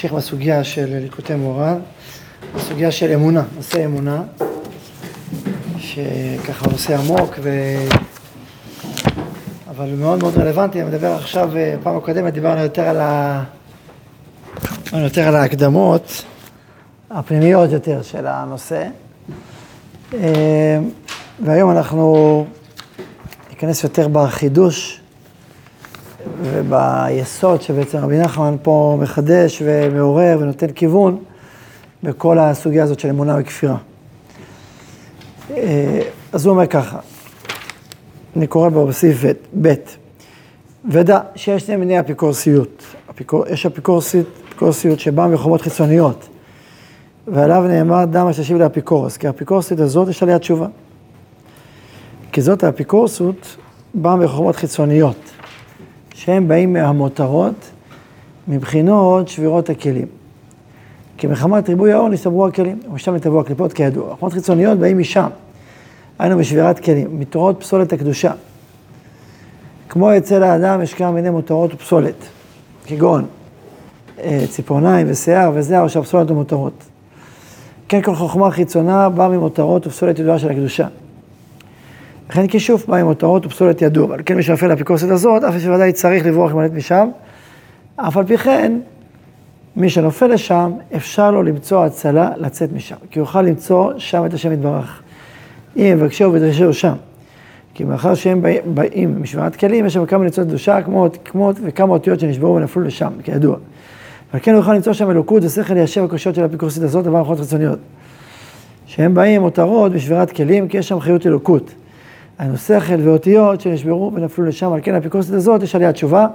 נמשיך בסוגיה של ליקוטי מורן, בסוגיה של אמונה, נושא אמונה, שככה נושא עמוק, ו... אבל מאוד מאוד רלוונטי, אני מדבר עכשיו, פעם הקודמת דיברנו יותר על, ה... יותר על ההקדמות הפנימיות יותר של הנושא, והיום אנחנו ניכנס יותר בחידוש וביסוד שבעצם רבי נחמן פה מחדש ומעורר ונותן כיוון בכל הסוגיה הזאת של אמונה וכפירה. אה, אז הוא אומר ככה, אני קורא בו בסעיף ב', ודע שיש שני מיני אפיקורסיות. אפיקור, יש אפיקורסיות, אפיקורסיות שבאה מחומות חיצוניות, ועליו נאמר דם השתשיב לאפיקורס, כי האפיקורסיות הזאת יש עליה תשובה. כי זאת האפיקורסות באה מחומות חיצוניות. שהם באים מהמותרות מבחינות שבירות הכלים. כי מחמת ריבוי האור נסתברו הכלים, ומשם נתבעו הקליפות כידוע. חומות חיצוניות באים משם, היינו בשבירת כלים, מתורות פסולת הקדושה. כמו אצל האדם יש כמה מיני מותרות ופסולת, כגון אה, ציפורניים ושיער וזהר שהפסולת ומותרות. כן כל חוכמה חיצונה באה ממותרות ופסולת ידועה של הקדושה. לכן כישוף מים מותרות ופסולת ידוע, אבל כן מי שנופל לאפיקורסית הזאת, אף שוודאי צריך לברוח ולמלט משם. אף על פי כן, מי שנופל לשם, אפשר לו למצוא הצלה לצאת משם, כי יוכל למצוא שם את השם יתברך. אם יבקשו ודרשו שם. כי מאחר שהם באים משוורת כלים, יש שם כמה ניצות קדושה, כמו, כמו וכמה אותיות שנשברו ונפלו לשם, כידוע. אבל כן הוא יוכל למצוא שם אלוקות ושכל ליישב הקושיות של האפיקורסית הזאת, דבר נכון חיצוניות. שהם באים מותרות בשבירת כלים, כי יש שם חיות אלוקות. שכל ואותיות שנשברו ונפלו לשם, על כן האפיקורסית הזאת יש עליה תשובה,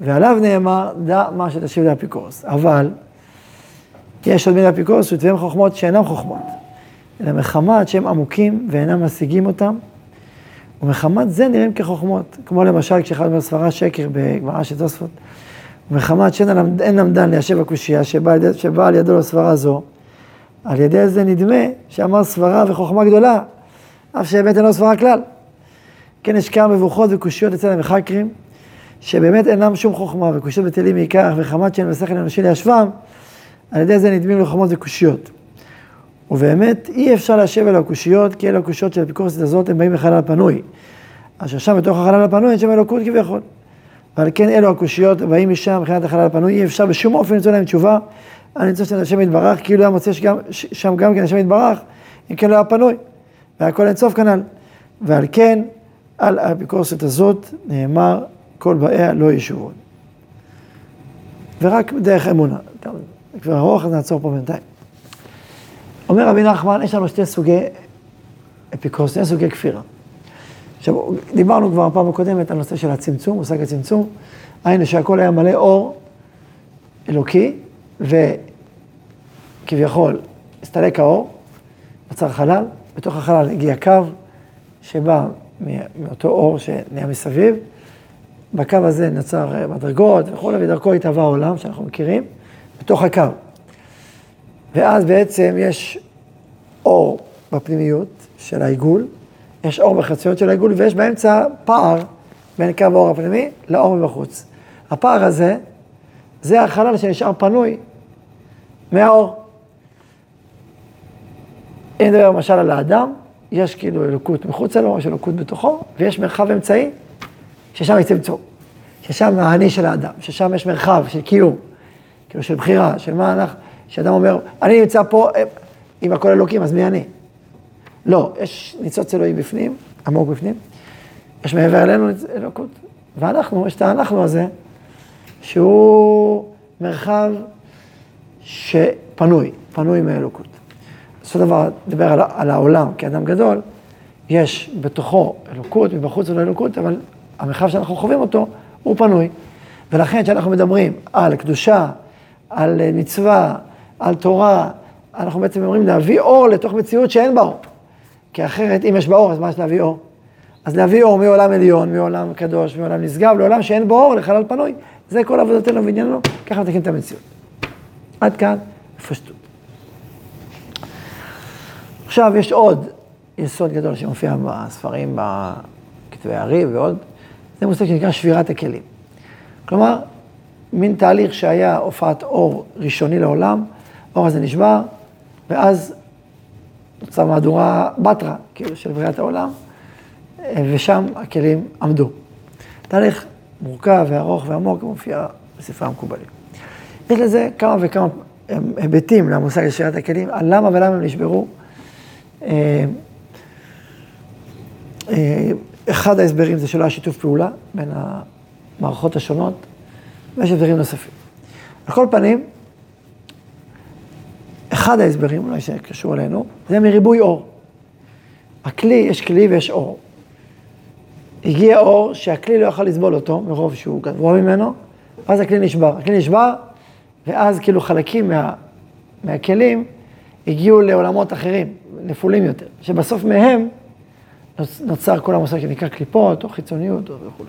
ועליו נאמר, דע מה שתשיב לאפיקורס. אבל, יש עוד מיני אפיקורסות והם חוכמות שאינן חוכמות, אלא מחמת שהם עמוקים ואינם משיגים אותם, ומחמת זה נראים כחוכמות, כמו למשל כשאחד אומר סברה שקר בגמרא של תוספות, ומחמת שאין למדן ליישב הקושייה שבאה שבא על ידו לסברה זו, על ידי זה נדמה שאמר סברה וחוכמה גדולה, אף שבאמת אין לו סברה כלל. כן, יש כמה מבוכות וקושיות אצל המחקרים, שבאמת אינם שום חוכמה, וקושיות בטלים מעיקר, וחמת שאין בשכל אנושי לישבם, על ידי זה נדמים לחוכמות וקושיות. ובאמת אי אפשר להשב על הקושיות, כי אלו הקושיות של האפיקורסית הזאת, הם באים מחלל פנוי. אשר שם בתוך החלל הפנוי אין שם אלוקות כביכול. ועל כן אלו הקושיות באים משם מבחינת החלל הפנוי, אי אפשר בשום אופן למצוא להם תשובה על למצוא של השם יתברך, כאילו היה מוצא שגם, שם גם כן השם יתברך, אם כן לא היה פנוי. והכל אינסוף כנ"ל. ועל כן, על האפיקורסית הזאת נאמר, כל באיה לא ישובון. ורק דרך אמונה. כבר ארוך, אז נעצור פה בינתיים. אומר רבי נחמן, יש לנו שתי סוגי אפיקורס, שני סוגי כפירה. עכשיו, דיברנו כבר פעם הקודמת על נושא של הצמצום, מושג הצמצום. היינו שהכל היה מלא אור אלוקי, וכביכול הסתלק האור, נוצר חלל, בתוך החלל הגיע קו שבא מאותו אור שנהיה מסביב. בקו הזה נוצר מדרגות וכולי, ודרכו התהווה העולם שאנחנו מכירים, בתוך הקו. ואז בעצם יש אור בפנימיות של העיגול, יש אור בחציות של העיגול, ויש באמצע פער בין קו האור הפנימי לאור מבחוץ. הפער הזה, זה החלל שנשאר פנוי מהאור. אם נדבר למשל על האדם, יש כאילו אלוקות מחוצה לו, יש אלוקות בתוכו, ויש מרחב אמצעי, ששם יש צמצום. ששם האני של האדם, ששם יש מרחב של קיום, כאילו של בחירה, של מה אנחנו, שאדם אומר, אני נמצא פה, אם הכל אלוקים, אז מי אני? לא, יש ניצוץ אלוהים בפנים, עמוק בפנים, יש מעבר אלינו אלוקות, ואנחנו, יש את האנחנו הזה, שהוא מרחב שפנוי, פנוי מאלוקות. בסופו דבר, נדבר על, על העולם כאדם גדול, יש בתוכו אלוקות, מבחוץ לא אלוקות, אבל המרחב שאנחנו חווים אותו, הוא פנוי. ולכן כשאנחנו מדברים על קדושה, על מצווה, על תורה, אנחנו בעצם אומרים להביא אור לתוך מציאות שאין בה אור. כי אחרת, אם יש בה אור, אז מה יש להביא אור? אז להביא אור מעולם עליון, מעולם קדוש, מעולם נשגב, לעולם שאין בו אור, לחלל פנוי. זה כל עבודתנו וענייננו, ככה מתקנים את המציאות. עד כאן, בפשטות. עכשיו, יש עוד יסוד גדול שמופיע בספרים, בכתבי הארי ועוד, זה מושג שנקרא שבירת הכלים. כלומר, מין תהליך שהיה הופעת אור ראשוני לעולם, האור הזה נשבר, ואז נוצרה מהדורה בתרא, כאילו של בריאת העולם, ושם הכלים עמדו. תהליך מורכב וארוך ועמוק, מופיע בספרי המקובלים. יש לזה כמה וכמה היבטים למושג של שירת הכלים, על למה ולמה הם נשברו. אה, אה, אחד ההסברים זה שלא היה שיתוף פעולה בין המערכות השונות, ויש הסברים נוספים. על כל פנים, אחד ההסברים, אולי שקשור אלינו, זה מריבוי אור. הכלי, יש כלי ויש אור. הגיע אור שהכלי לא יכול לסבול אותו, מרוב שהוא גבוה ממנו, ואז הכלי נשבר. הכלי נשבר, ואז כאילו חלקים מה, מהכלים הגיעו לעולמות אחרים, נפולים יותר, שבסוף מהם נוצר כל המושג שנקרא קליפות, או חיצוניות, וכו'.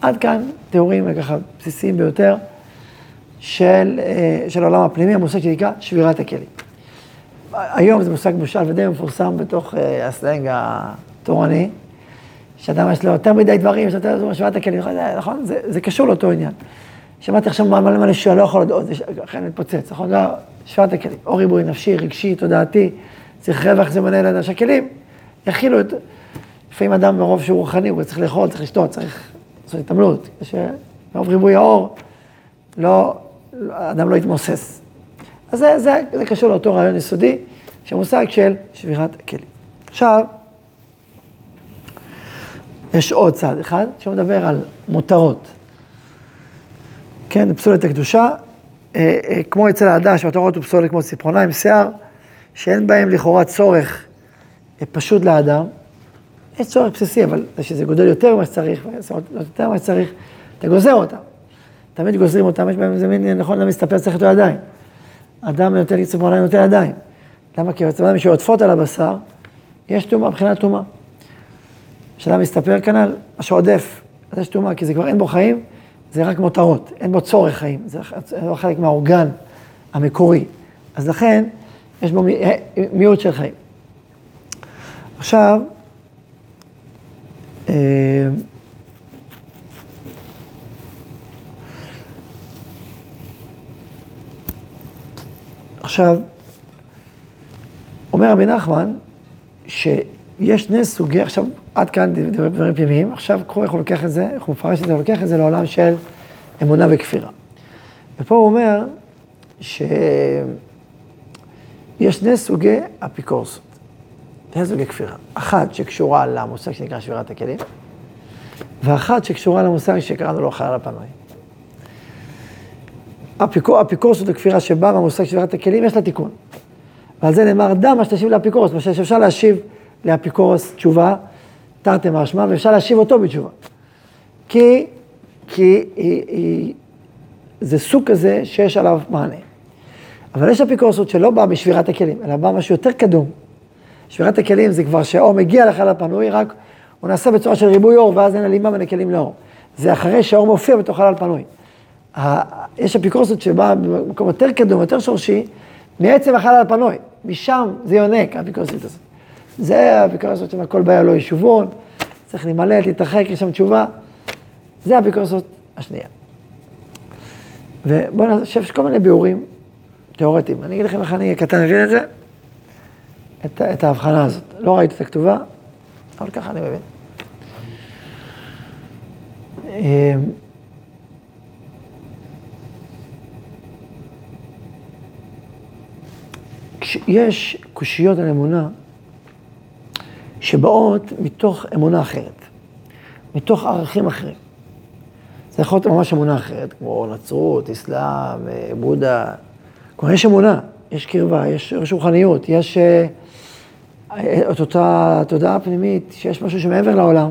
עד כאן תיאורים ככה בסיסיים ביותר של, אה, של העולם הפנימי, המושג שנקרא שבירת הכלים. היום זה מושג בושל ודי מפורסם בתוך אה, הסלנג התורני, שאדם יש לו יותר מדי דברים, לו יותר שבירת הכלים, נכון? זה, זה קשור לאותו עניין. שמעתי עכשיו מלא מלא שואל, לא יכול עוד, לכן מתפוצץ, נכון? לא, שבירת הכלים, או ריבוי נפשי, רגשי, תודעתי, צריך רווח, זה מנהל אדם, שהכלים יכילו את... לפעמים אדם מרוב שהוא רוחני, הוא צריך לאכול, צריך לשתות, צריך לעשות התעמלות. מרוב ריבוי האור, לא, אדם לא יתמוסס. אז זה, זה, זה קשור לאותו רעיון יסודי, שמושג של שבירת הכלים. עכשיו, יש עוד צעד אחד, שמדבר על מותרות. כן, פסולת הקדושה, אה, אה, כמו אצל העדש, מותרות ופסולת כמו ציפורניים, שיער, שאין בהם לכאורה צורך אה, פשוט לאדם, יש צורך בסיסי, אבל זה שזה גודל יותר ממה שצריך, יותר ממה שצריך, אתה גוזר אותם. תמיד גוזרים אותם, יש בהם איזה מין, נכון, למה מסתפר צריך לתת ידיים. אדם נותן לי ציפורניים, נותן ידיים. למה? כי בצבעים שעוטפות על הבשר, יש טומאה מבחינת טומאה. כשאדם מסתפר כנ"ל, מה שעודף, אז יש טומאה, כי זה כבר אין בו חיים, זה רק מותרות, אין בו צורך חיים, זה לא חלק מהאורגן המקורי. אז לכן, יש בו מיעוט של חיים. עכשיו, אה, עכשיו, אומר רבי נחמן, שיש שני סוגי, עכשיו, עד כאן דברים, פנימיים, עכשיו קחו איך הוא לוקח את זה, איך הוא מפרש את זה, הוא לוקח את זה לעולם של אמונה וכפירה. ופה הוא אומר שיש שני סוגי אפיקורסות. שני סוגי כפירה. אחת שקשורה למושג שנקרא שבירת הכלים, ואחת שקשורה למושג שקראנו לו חייל הפנוי. אפיקור, אפיקורסות הכפירה שבאה במושג שבירת הכלים, יש לה תיקון. ועל זה נאמר, דמה שתשיב לאפיקורס, מה שאפשר להשיב לאפיקורס תשובה, תרתי משמע, ואפשר להשיב אותו בתשובה. כי, כי היא, היא, זה סוג כזה שיש עליו מענה. אבל יש אפיקורסות שלא באה משבירת הכלים, אלא באה משהו יותר קדום, שבירת הכלים זה כבר שהאור מגיע לחלל פנוי, רק הוא נעשה בצורה של ריבוי אור, ואז אין הלימה בין הכלים לאור. זה אחרי שהאור מופיע בתוך חלל פנוי. יש אפיקורסות שבאה במקום יותר קדום, יותר שורשי, מעצם החלל הפנוי. משם זה יונק, האפיקורסות הזאת. זה האפיקורסות שם הכל בעיה לא ישובון, צריך להימלט, להתרחק, יש שם תשובה. זה האפיקורסות השנייה. ובואו יש כל מיני ביאורים תיאורטיים. אני אגיד לכם איך אני קטן מבין את זה. את, את ההבחנה הזאת. לא ראיתי את הכתובה, אבל ככה אני מבין. אמ, יש קושיות על אמונה שבאות מתוך אמונה אחרת, מתוך ערכים אחרים. זה יכול להיות ממש אמונה אחרת, כמו נצרות, אסלאם, בודה. כלומר, יש אמונה, יש קרבה, יש רוחניות, יש... אה, את אותה תודעה פנימית, שיש משהו שמעבר לעולם,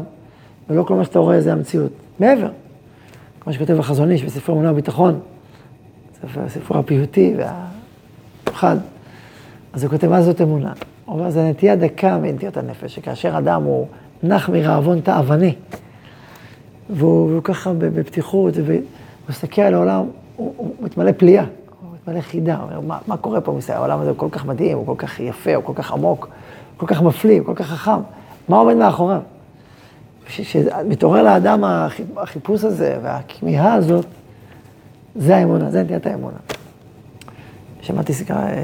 ולא כל מה שאתה רואה זה המציאות. מעבר. כמו שכותב החזון איש בספר אמונה וביטחון, ספר, ספר הפיוטי והפחד. אז הוא כותב, מה זאת אמונה? הוא אומר, זה נטייה דקה מנטיות הנפש, שכאשר אדם הוא נח מרעבון תאווני, והוא, והוא ככה בפתיחות, והוא מסתכל על העולם, הוא, הוא מתמלא פליאה, הוא חידה, הוא אומר, מה, מה קורה פה? העולם הזה הוא כל כך מדהים, הוא כל כך יפה, הוא כל כך עמוק. כל כך מפליא, כל כך חכם, מה עומד מאחוריו? כשמתעורר לאדם החיפוש הזה והכמיהה הזאת, זה האמונה, זה נטיית האמונה. שמעתי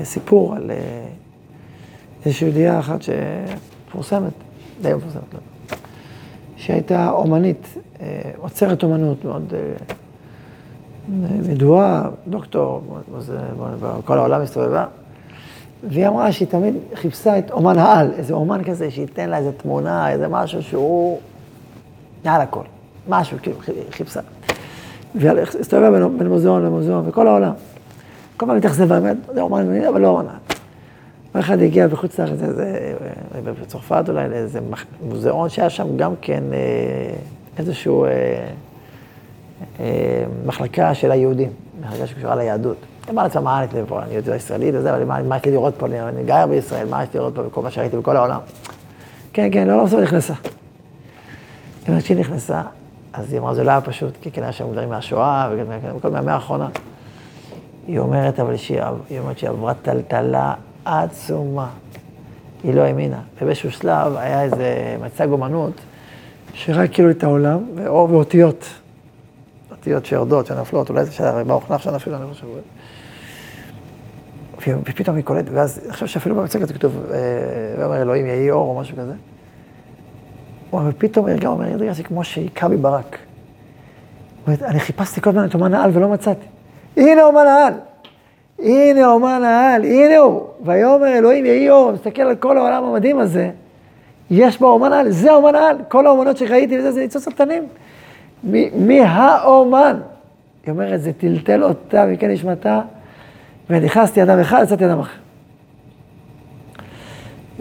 סיפור על אה, איזושהי ידיעה אחת שמפורסמת, די מפורסמת, לא. שהייתה אומנית, עוצרת אומנות מאוד ידועה, דוקטור, בכל העולם הסתובבה, והיא אמרה שהיא תמיד חיפשה את אומן העל, איזה אומן כזה שייתן לה איזה תמונה, איזה משהו שהוא מעל הכל, משהו, כאילו, חיפשה. והיא הסתובבה בין, בין מוזיאון למוזיאון, בכל העולם. כל פעם התאכזבה, באמת, זה אומן מעניין, אבל לא אומן. פעם אחד הגיע בחוץ לארץ, בצרפת אולי, לאיזה מוזיאון שהיה שם גם כן אה, איזשהו... אה, מחלקה של היהודים, מחלקה שקשורה ליהדות. אמרה לעצמה, מה אני יהודית ישראלית וזה, אבל מה יש לי לראות פה, אני גר בישראל, מה יש לי לראות פה בכל מה שראיתי בכל העולם? כן, כן, לא, לא בסוף נכנסה. היא אומרת שהיא נכנסה, אז היא אמרה, זה לא היה פשוט, כי כן היה שם דברים מהשואה, וכל מהמאה האחרונה. היא אומרת, אבל שהיא, היא אומרת שהיא עברה טלטלה עצומה. היא לא האמינה. ובאיזשהו שלב היה איזה מצג אומנות, שרק כאילו את העולם, ואור ואותיות. אותיות שיורדות, שנפלות, אולי זה שהיה ברוך נחשון אפילו, אני חושב. ופתאום היא קולטת, ואז אני חושב שאפילו במצגת כתוב, אה, ואומר אלוהים יהי אור או משהו כזה. הוא אומר, פתאום הרגע, הוא אומר, הרגשתי כמו שהיכה בי ברק. אני חיפשתי כל הזמן את אומן העל ולא מצאתי. הנה אומן העל! הנה אומן העל, הנה הוא! ויאמר אלוהים יהי אור, מסתכל על כל העולם המדהים הזה, יש בו אומן העל, זה אומן העל, כל האומנות שראיתי וזה, זה ניצוץ הקטנים. מי האומן? היא אומרת, זה טלטל אותה מכן נשמתה, ונכנסתי אדם אחד, יצאתי אדם אחר.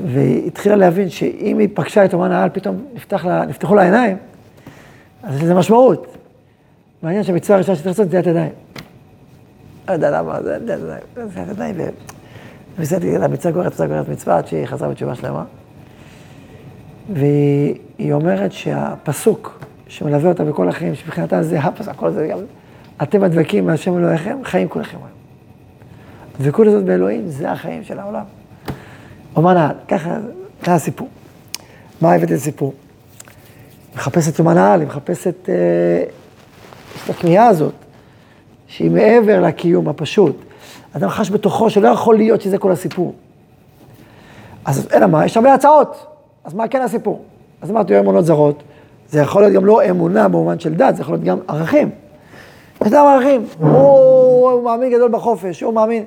והיא התחילה להבין שאם היא פגשה את אומן העל, פתאום נפתח לה, נפתחו לה עיניים, אז יש לזה משמעות. מעניין שהמצווה הראשונה שצריך לעשות זה נטיית ידיים. לא יודע למה, זה נטיית ידיים, זה נטיית ידיים. וניסיתי, המצווה גוררת, מצווה גוררת מצווה, עד שהיא חזרה בתשובה שלמה. והיא אומרת שהפסוק שמלווה אותה בכל החיים, שמבחינתה זה הפס, הכל זה גם, אתם הדבקים מהשם אלוהיכם, חיים כולכם היום. הדבקות הזאת באלוהים, זה החיים של העולם. אומן העל, ככה, זה הסיפור. מה הבאתי לסיפור? מחפשת אומן העל, היא מחפשת אה, את הכמיהה הזאת, שהיא מעבר לקיום הפשוט. אדם חש בתוכו שלא יכול להיות שזה כל הסיפור. אז אלא מה, יש הרבה הצעות, אז מה כן הסיפור? אז אמרתי, אמונות זרות, זה יכול להיות גם לא אמונה במובן של דת, זה יכול להיות גם ערכים. יש אדם ערכים, הוא, הוא מאמין גדול בחופש, הוא מאמין.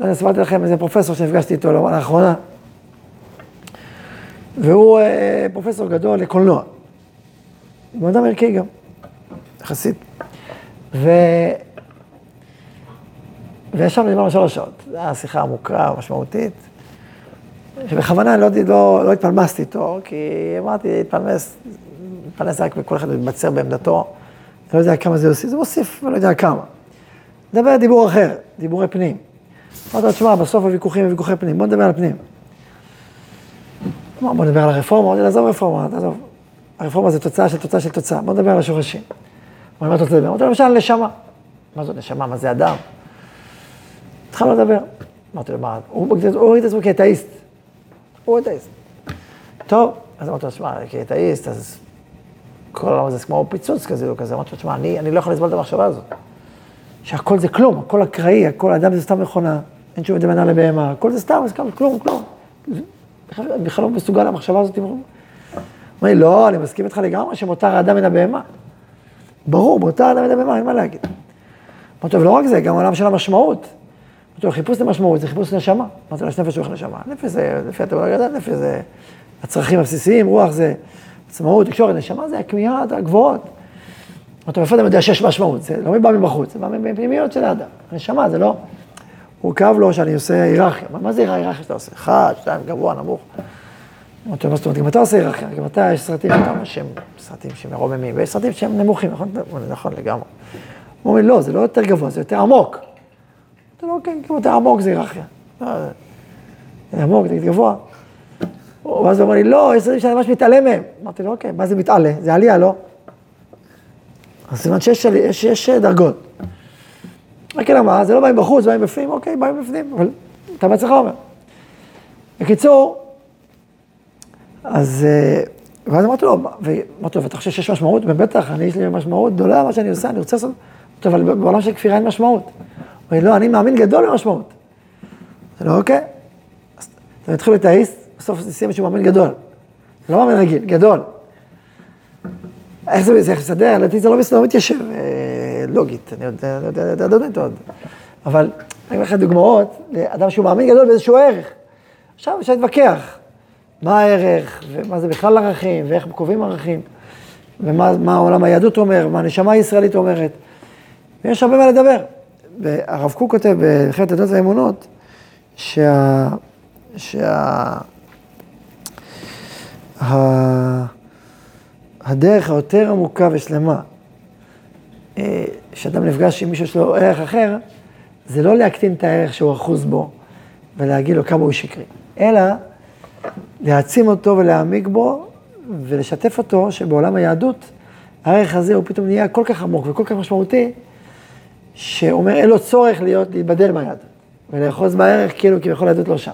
אני סיפרתי לכם איזה פרופסור שנפגשתי איתו לאחרונה, והוא אה, פרופסור גדול לקולנוע. הוא אדם ערכי גם, יחסית. ו... וישבנו דיברנו שלוש שעות, זו הייתה שיחה עמוקה, משמעותית, שבכוונה לא, לא, לא התפלמסתי איתו, כי אמרתי, להתפלמס, רק וכל אחד מתבצר בעמדתו, אני לא יודע כמה זה יוסיף, זה מוסיף, אני לא יודע כמה. נדבר דיבור אחר, דיבורי פנים. אמרתי לו, תשמע, בסוף הוויכוחים הם ויכוחי פנים, בוא נדבר על פנים. בוא נדבר על הרפורמה, אמרתי, עזוב רפורמה, עזוב. הרפורמה זה תוצאה של תוצאה של תוצאה, בוא נדבר על השורשים. מה אתה רוצה לדבר? אמרתי למשל, נשמה. מה זאת נשמה? מה זה אדם? התחלנו לדבר. אמרתי לו, מה, הוא הוריד את עצמו כאתאיסט. הוא אתאיסט. טוב, אז אמרתי לו, שמע, כאתאיסט, אז כל העולם הזה זה כמו פיצוץ כזה או כזה. אמרתי לו, תשמע, אני, אני לא יכול לסבול את המחשבה הזאת. שהכל זה כלום, הכל אקראי, הכל אדם זה סתם מכונה, אין שום הבדל לבהמה, הכל זה סתם, זה כלום, כלום. אני בכלל לא מסוגל למחשבה הזאת. הוא אומר לי, לא, אני מסכים איתך לגמרי שמותר האדם מן הבהמה. ברור, מותר האדם מן הבהמה, אין מה להגיד. אמרתי לו, ולא רק זה, גם עולם של המשמעות. אמרתי לו, חיפוש למשמעות זה חיפוש נשמה. אמרתי לו, יש נפש רוח נשמה. נפש זה, לפי התיאולוגיה, נפש זה הצרכים הבסיסיים, רוח זה עצמאות, תקשורת, נשמה זה הכמיהות הגבוהות. אתה איפה אתה יודע שיש משמעות? זה לא בא מבחוץ, זה בא מפנימיות של האדם. נשמה זה לא... הוא כאב לו שאני עושה היררכיה. מה זה היררכיה שאתה עושה? אחד, שתיים, גבוה, נמוך. אמרתי לו, זאת אומרת, גם אתה עושה היררכיה, גם אתה, יש סרטים שהם סרטים שמרוממים, ויש סרטים שהם נמוכים, נכון? נכון לגמרי. הוא אומר, לא, זה לא יותר גבוה, זה יותר עמוק. אמרתי לו, כן, גם יותר עמוק זה היררכיה. זה עמוק, זה גבוה. ואז הוא אמר לי, לא, יש דברים שאני ממש מתעלם מהם. אמרתי לו, אוקיי, מה זה מתעלה? זה עלייה, לא? אז סימן שיש, יש, יש דרגות. רק אלא מה, זה לא באים בחוץ, באים בפנים, אוקיי, באים בפנים, אבל אתה בעצמך אומר. בקיצור, אז, אה, ואז אמרתי לו, ואמרתי לו, ואתה חושב שיש משמעות? ובטח, אני יש לי משמעות גדולה, מה שאני עושה, אני רוצה לעשות, טוב, אבל בעולם של כפירה אין משמעות. הוא אומר, לא, אני מאמין גדול במשמעות. זה לא אוקיי. אז אתה מתחיל להתאיסט, בסוף זה סיים שהוא מאמין גדול. לא מאמין רגיל, גדול. איך זה יסתדר? לדעתי זה לא לא מתיישב אה, לוגית, אני יודע, אני יודע, אני יודע, אבל אני אגיד לך דוגמאות לאדם שהוא מאמין גדול באיזשהו ערך. עכשיו אפשר להתווכח מה הערך, ומה זה בכלל ערכים, ואיך קובעים ערכים, ומה עולם היהדות אומר, מה הנשמה הישראלית אומרת. ויש הרבה מה לדבר. והרב קוק כותב במלחמת הדעות והאמונות, שה... שה... הדרך היותר עמוקה ושלמה, אה, שאדם נפגש עם מישהו שיש לו ערך אחר, זה לא להקטין את הערך שהוא אחוז בו ולהגיד לו כמה הוא שקרי, אלא להעצים אותו ולהעמיק בו ולשתף אותו שבעולם היהדות הערך הזה הוא פתאום נהיה כל כך עמוק וכל כך משמעותי, שאומר אין לו צורך להיות, להיבדל מהיהדות ולאחוז בערך כאילו כביכול היהדות לא שם.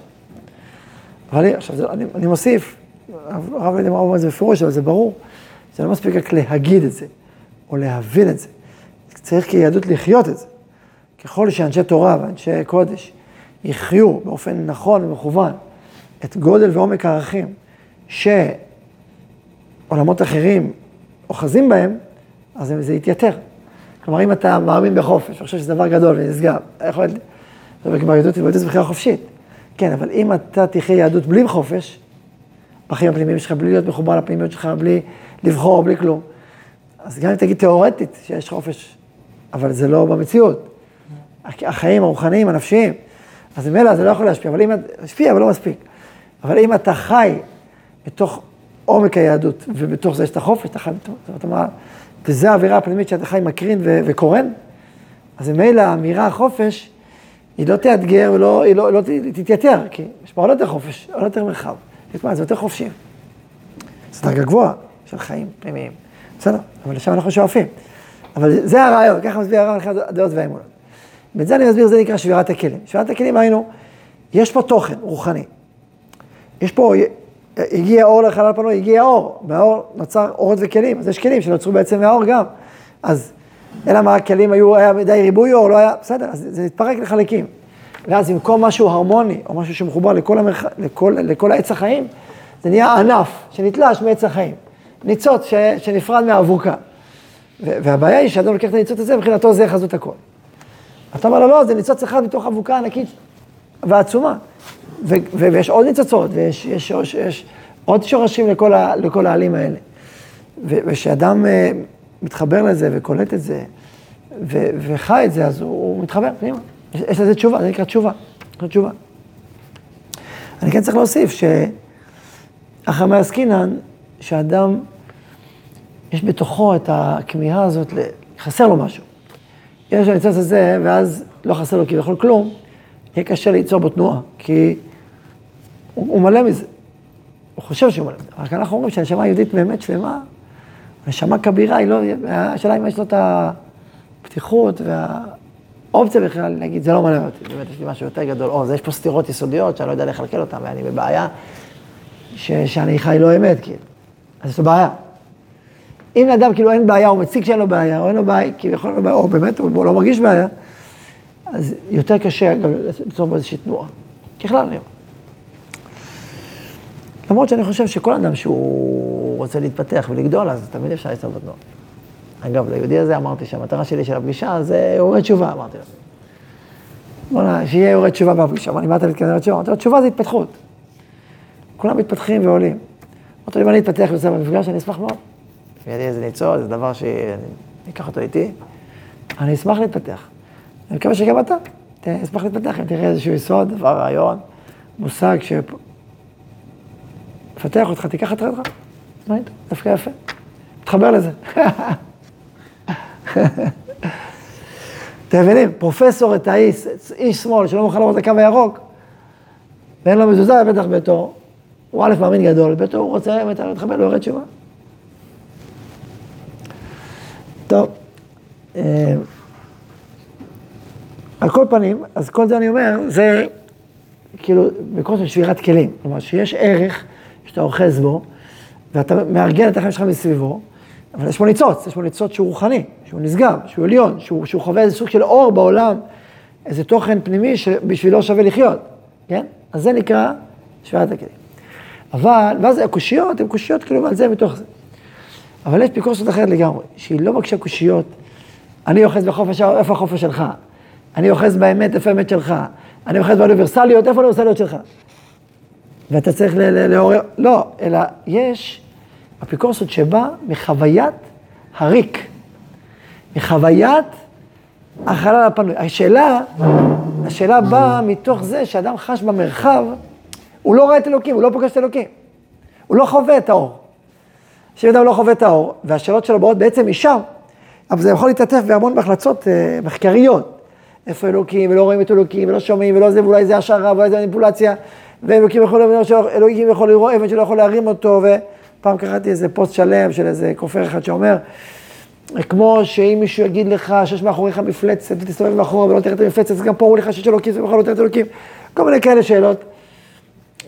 אבל עכשיו, אני, אני מוסיף, הרב לא יודע מה אומר את זה בפירוש, אבל זה ברור, זה לא מספיק רק להגיד את זה, או להבין את זה. צריך כיהדות לחיות את זה. ככל שאנשי תורה ואנשי קודש יחיו באופן נכון ומכוון את גודל ועומק הערכים שעולמות אחרים אוחזים בהם, אז זה יתייתר. כלומר, אם אתה מאמין בחופש, וחושב שזה דבר גדול ונשגב, יכול להיות, זה כבר יהדות זה בחירה חופשית. כן, אבל אם אתה תחיה יהדות בלי חופש, בחיים הפנימיים שלך, בלי להיות מחובר לפנימיות שלך, בלי לבחור, בלי כלום, אז גם אם תגיד תיאורטית שיש חופש, אבל זה לא במציאות. החיים הרוחניים, הנפשיים, אז ממילא זה לא יכול להשפיע, אבל אם, להשפיע, אבל לא מספיק. אבל אם אתה חי בתוך עומק היהדות, ובתוך זה יש את החופש, אתה חי בתוך, זאת אומרת, וזו האווירה הפנימית שאתה חי מקרין וקורן, אז ממילא האמירה החופש, היא לא תאתגר ולא היא לא, לא תתייתר, כי יש פה עוד יותר חופש, עוד יותר מרחב. תשמע, זה יותר חופשי. זה דרגה גבוהה של חיים פנימיים. בסדר, אבל לשם אנחנו שואפים. אבל זה הרעיון, ככה מסביר הרב מבחינת הדעות והאמונות. ואת זה אני מסביר, זה נקרא שבירת הכלים. שבירת הכלים היינו, יש פה תוכן רוחני. יש פה, הגיע אור לחלל פנוי, הגיע אור, והאור נוצר אורות וכלים, אז יש כלים שנוצרו בעצם מהאור גם. אז אלא מה, הכלים היו, היה מדי ריבוי אור, לא היה, בסדר, אז זה התפרק לחלקים. ואז במקום משהו הרמוני, או משהו שמחובר לכל, המרח... לכל, לכל העץ החיים, זה נהיה ענף שנתלש מעץ החיים. ניצוץ ש... שנפרד מהאבוקה. והבעיה היא שאדם לוקח את הניצוץ הזה, מבחינתו זה חזות הכל. אתה אומר לו, לא, זה ניצוץ אחד מתוך אבוקה ענקית ועצומה. ו- ו- ויש עוד ניצוצות, ויש יש, יש, יש עוד שורשים לכל, ה- לכל העלים האלה. וכשאדם uh, מתחבר לזה וקולט את זה, ו- וחי את זה, אז הוא, הוא מתחבר פנימה. יש, לזה תשובה, זה נקרא תשובה. נקרא תשובה. אני כן צריך להוסיף שאחרי עסקינן, שאדם, יש בתוכו את הכמיהה הזאת, חסר לו משהו. יש הניצוץ הזה, ואז לא חסר לו כביכול כלום, יהיה קשה ליצור בו תנועה, כי הוא, הוא מלא מזה. הוא חושב שהוא מלא מזה. רק אנחנו אומרים שהנשמה היהודית באמת שלמה, הנשמה כבירה, היא לא, השאלה אם יש לו את הפתיחות והאופציה בכלל, להגיד, זה לא מלא אותי, באמת יש לי משהו יותר גדול, או, יש פה סתירות יסודיות שאני לא יודע לכלכל אותן, ואני בבעיה ש, שאני חי לא אמת, כאילו. אז יש לו בעיה. אם לאדם כאילו אין בעיה, הוא מציג שאין לו בעיה, או אין לו בעיה, כביכול לא בעיה, או באמת הוא לא מרגיש בעיה, אז יותר קשה גם ליצור איזושהי תנועה. ככלל אני אומר. למרות שאני חושב שכל אדם שהוא רוצה להתפתח ולגדול, אז תמיד אפשר ליצור בו תנועה. אגב, ליהודי הזה אמרתי שהמטרה שלי של הפגישה זה יורד תשובה, אמרתי לו. בוא'נה, שיהיה יורד תשובה בפגישה. אמרתי, מה אתה מתכוון יורד תשובה? אמרתי לו, תשובה זה התפתחות. כולם מתפתחים ועולים. אמרתי לו, אם אני אתפתח ויוצא במפגש, אני אשמח מאוד. יהיה לי איזה ניצול, זה דבר שאני אקח אותו איתי. אני אשמח להתפתח. אני מקווה שגם אתה תשמח להתפתח, אם תראה איזשהו יסוד, דבר, רעיון, מושג שיפתח אותך, תיקח את רעיונך. דווקא יפה. תתחבר לזה. אתם מבינים? פרופסור את האיש, איש שמאל שלא מוכן לראות את הקו הירוק, ואין לו מזוזה בטח ביתו, הוא א' מאמין גדול, ביתו הוא רוצה באמת להתחבר, לא יורד תשובה. טוב, אה, על כל פנים, אז כל זה אני אומר, זה כאילו מקום של שבירת כלים. כלומר, שיש ערך שאתה אוחז בו, ואתה מארגן את החיים שלך מסביבו, אבל יש פה ניצוץ, יש פה ניצוץ שהוא רוחני, שהוא נשגב, שהוא עליון, שהוא, שהוא חווה איזה סוג של אור בעולם, איזה תוכן פנימי שבשבילו שווה לחיות, כן? אז זה נקרא שוויית הכלים. אבל, ואז הקושיות הן קושיות כאילו על זה מתוך זה. אבל יש פיקורסות אחרת לגמרי, שהיא לא מקשה קושיות, אני אוחז בחופש, איפה החופש שלך? אני אוחז באמת, איפה האמת שלך? אני אוחז באוניברסליות, איפה האוניברסליות שלך? ואתה צריך לעורר, לא, אלא יש אפיקורסות שבא מחוויית הריק, מחוויית החלל הפנוי. השאלה, השאלה באה מתוך זה שאדם חש במרחב, הוא לא רואה את אלוקים, הוא לא פוגש את אלוקים. הוא לא חווה את האור. כשאדם לא חווה את האור, והשאלות שלו באות בעצם משם, אבל זה יכול להתעטף בהמון בהחלצות אה, מחקריות. איפה אלוקים, ולא רואים את אלוקים, ולא שומעים, ולא זה, ואולי זה השערה, ואולי זה מניפולציה, ואלוקים יכול, יכול לראות אבן שלא יכול להרים אותו, ופעם קראתי איזה פוסט שלם של איזה כופר אחד שאומר, כמו שאם מישהו יגיד לך שיש מאחוריך מפלצת, ותסתובב מאחורה ולא תראה את המפלצת, אז גם פה אומרים לך שיש אלוקים, זה בכלל לא תראה את אלוקים. כל מיני כאלה שאלות,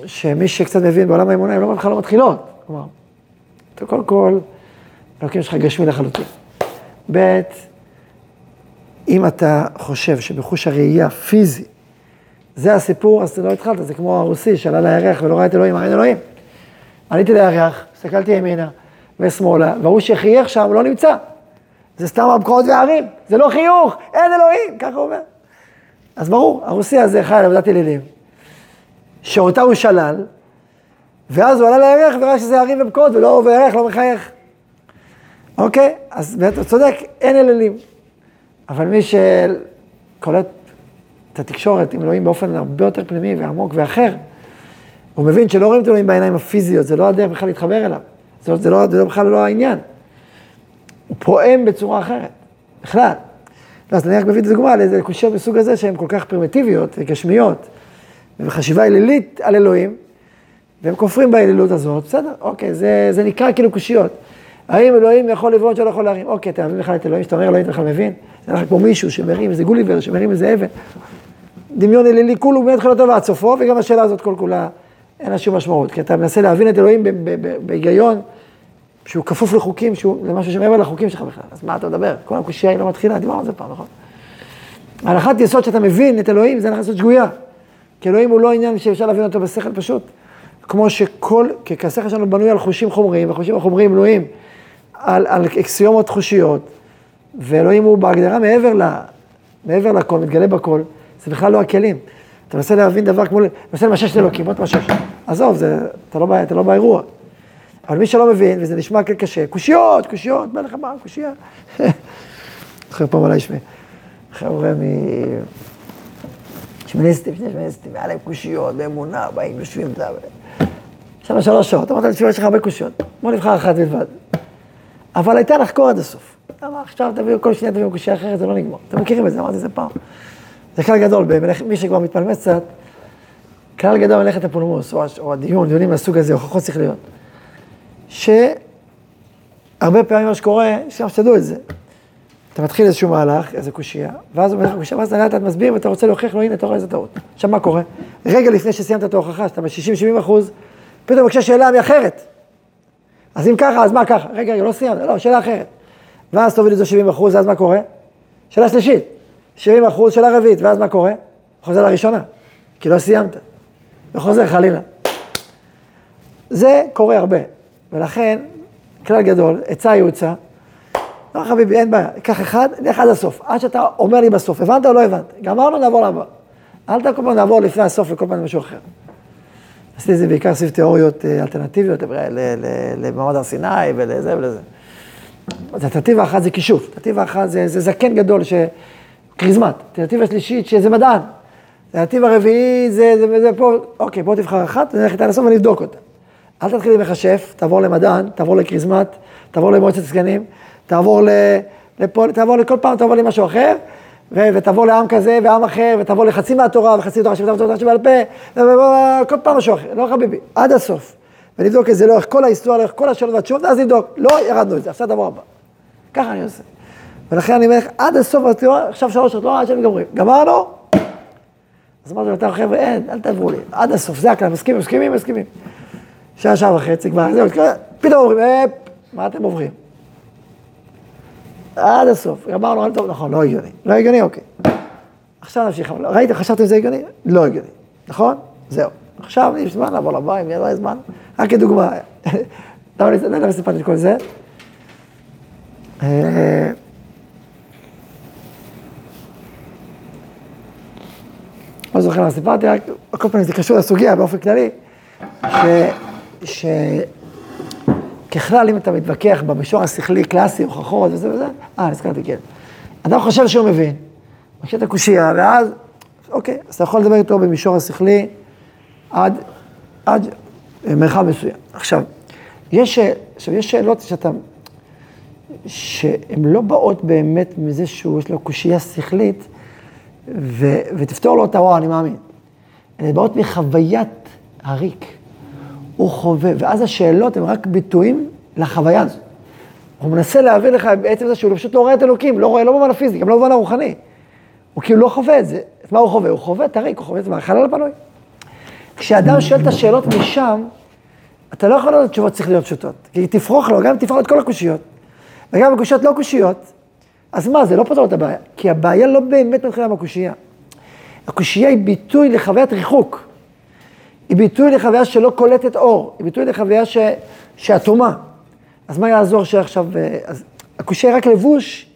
שמי שקצת מבין בעולם האמונה, הן לא בכלל לא מתחילות. כלומר, קודם כל, אלוקים שלך גשמי לחלוטין. ב', אם אתה חושב שבחוש הראייה הפיזי, זה הסיפור, אז לא התחלת, זה כמו הרוסי שעלה לירח ולא ראה את אלוהים, אין אלוהים. עליתי לירח, הסתכלתי ימינה ושמאלה, והוא שחייך שם לא נמצא. זה סתם הבקעות והערים, זה לא חיוך, אין אלוהים, ככה הוא אומר. אז ברור, הרוסי הזה חי על עבודת אלילים, שאותה הוא שלל, ואז הוא עלה לירח וראה שזה ערים ובקעות, ולא, וירח לא מחייך. אוקיי? אז באמת, הוא צודק, אין אלילים. אבל מי שקולט את התקשורת עם אלוהים באופן הרבה יותר פנימי ועמוק ואחר, הוא מבין שלא רואים את אלוהים בעיניים הפיזיות, זה לא הדרך בכלל להתחבר אליו. זה, זה, לא, זה לא בכלל לא העניין. הוא פועם בצורה אחרת, בכלל. לא, אז אני רק מביא את הדוגמה לאיזה קושיות מסוג הזה שהן כל כך פרימיטיביות וגשמיות, וחשיבה אלילית על אלוהים, והם כופרים באלילות הזאת, בסדר, אוקיי, זה, זה נקרא כאילו קושיות. האם אלוהים יכול לבעוט שלא יכול להרים? אוקיי, אתה מבין בכלל את אלוהים, שאתה אומר אלוהים, אתה בכלל מבין? זה לך כמו מישהו שמרים איזה גוליבר, שמרים איזה אבן. דמיון אלילי כולו מהתחילתו ועד סופו, וגם השאלה הזאת כל כולה, אין לה שום משמעות. כי אתה מנסה להבין את אלוהים בהיגיון, שהוא כפוף לחוקים, שהוא, למשהו שמעבר לחוקים שלך בכלל. אז מה אתה מדבר? כל הקושייה היא לא מתחילה, דיברנו על זה פעם, נכון? הנחת יסוד שאתה מבין את אלוהים, זה הנחת יסוד שגויה. כי אלוהים הוא לא עניין שאפשר להבין אותו בשכל פשוט. כמו שכל, כי השכל שלנו בנוי על חושים חומריים, והחושים החומריים בנויים על, על אקסיומות חושיות, ואלוהים הוא בהגדרה מעבר, ל, מעבר לכל, מתגלה בכל, זה בכלל לא הכלים. אתה מנסה להבין דבר כמו, מנסה למשש את אלוקים, בוא תמשש. עזוב, זה, אתה, לא, אתה לא באירוע. אבל מי שלא מבין, וזה נשמע קשה, קושיות, קושיות, בא לך קושייה. זוכר פעם עליי שמי, חבר'ה מ... שמיניסטים, שני שמיניסטים, היה להם קושיות, באמונה, באים, יושבים, שלוש שלוש שעות, אמרת להם, יש לך הרבה קושיות, בוא נבחר אחת בלבד. אבל הייתה לחקור עד הסוף. למה עכשיו תביאו, כל שנייה תביאו קושייה אחרת, זה לא נגמר. אתם מכירים את זה, אמרתי את זה פעם. זה כלל גדול, מי שכבר מתפלמס קצת, כלל גדול מלאכת הפולמוס, או, או הדיון, דיונים מהסוג הזה, הוכחות שכליות. שהרבה פעמים מה שקורה, עכשיו שתדעו את זה. אתה מתחיל איזשהו מהלך, איזה קושייה, ואז הוא אומר לך קושייה, ואז לאט מסביר, ואתה רוצה להוכיח לו, הנה, אתה רואה איזה טעות. עכשיו, מה קורה? רגע לפני שסיימת את ההוכחה, שאתה ב-60-70 אחוז, פתאום בבקשה שאלה מאחרת. אז אם ככה, אז מה ככה? רגע, רגע, לא סיימת, לא, שאלה אחרת. ואז תוביל את זה 70 אחוז, ואז מה קורה? שאלה שלישית, 70 אחוז, שאלה רביעית, ואז מה קורה? חוזר לראשונה, כי לא סיימת. וחוזר חלילה. זה קורה הרבה, ולכן, כלל גדול, עצה יעוצה, לא חביבי, אין בעיה, קח אחד, לך עד הסוף, עד שאתה אומר לי בסוף, הבנת או לא הבנת? גמרנו, נעבור לבא. אל תכל פעם נעבור לפני הסוף וכל פעם משהו אחר. עשיתי את זה בעיקר סביב תיאוריות אה, אלטרנטיביות למעמד הר סיני ולזה ולזה. אז אלטרנטיבה אחת זה כישוף, אלטרנטיבה אחת זה, זה זקן גדול, ש... כריזמט, אלטרנטיבה שלישית שזה מדען, אלטרנטיבה רביעית זה, זה, זה פה, אוקיי, בוא תבחר אחת, נלך איתה לסוף ונבדוק אותה. אל תתחיל עם מכשף, תעבור למדען, תעבור לכריזמט, תעבור למועצת סגנים, תעבור לפה, תעבור לכל פעם, תעבור למשהו אחר, ו- ותבוא לעם כזה ועם אחר, ותבוא לחצי מהתורה וחצי מהתורה שבתורה שבתורה שבעל פה, כל פעם משהו אחר, לא חביבי, עד הסוף. ונבדוק את זה לאורך כל ההיסטוריה, לאורך כל השאלות והתשובות, ואז נבדוק, לא ירדנו את זה, עכשיו דבר הבא. ככה אני עושה. ולכן אני אומר לך, עד הסוף, עכשיו שלוש שעות, לא, עד שהם גמרים. גמרנו? אז אמרתי לאותם חבר'ה, אין, אל תעברו לי, עד הסוף, זה הכלל, מסכימים, מסכימים, מסכימים. שעה, שעה וחצי כבר, זהו, פתאום אומרים, מה אתם עוברים? עד הסוף. אמרנו, אל טוב, נכון, לא הגיוני. לא הגיוני, אוקיי. עכשיו נמשיך, ראית, חשבתם שזה הגיוני? לא הגיוני, נכון? זהו. עכשיו יש זמן לעבור לבית, יהיה זמן? רק כדוגמה. למה סיפרתי את כל זה? לא זוכר מה סיפרתי, רק כל פעם זה קשור לסוגיה באופן כללי, שככלל אם אתה מתווכח במישור השכלי, קלאסי, הוכחות וזה וזה, אה, נזכרתי, כן. אדם חושב שהוא מבין, מכיר את הקושייה, ואז, אוקיי, אז אתה יכול לדבר איתו במישור השכלי עד, עד מרחב מסוים. עכשיו, יש, עכשיו, יש שאלות שאתה, שהן לא באות באמת מזה שיש לו קושייה שכלית, ו, ותפתור לו את הרוע, אני מאמין. הן באות מחוויית הריק. הוא חווה, ואז השאלות הן רק ביטויים לחוויה הזו. הוא מנסה להעביר לך בעצם זה שהוא פשוט לא רואה את אלוקים, לא רואה, לא במובן הפיזי, גם לא במובן הרוחני. הוא כאילו לא חווה את זה. את מה הוא חווה? הוא חווה את הריק, הוא חווה את זה מהחלל הפנוי. כשאדם שואל את השאלות משם, אתה לא יכול לדעת תשובות להיות פשוטות. כי תפרוך לו, גם תפרוך את כל הקושיות, וגם הקושיות לא קושיות, אז מה, זה לא פותר את הבעיה. כי הבעיה לא באמת מתחילה בקושייה. הקושייה היא ביטוי לחוויית ריחוק. היא ביטוי לחוויה שלא קולטת אור. היא ביטוי לחוויה ש... שאטומה. אז מה יעזור שעכשיו... אה, אז הקושייה היא רק לבוש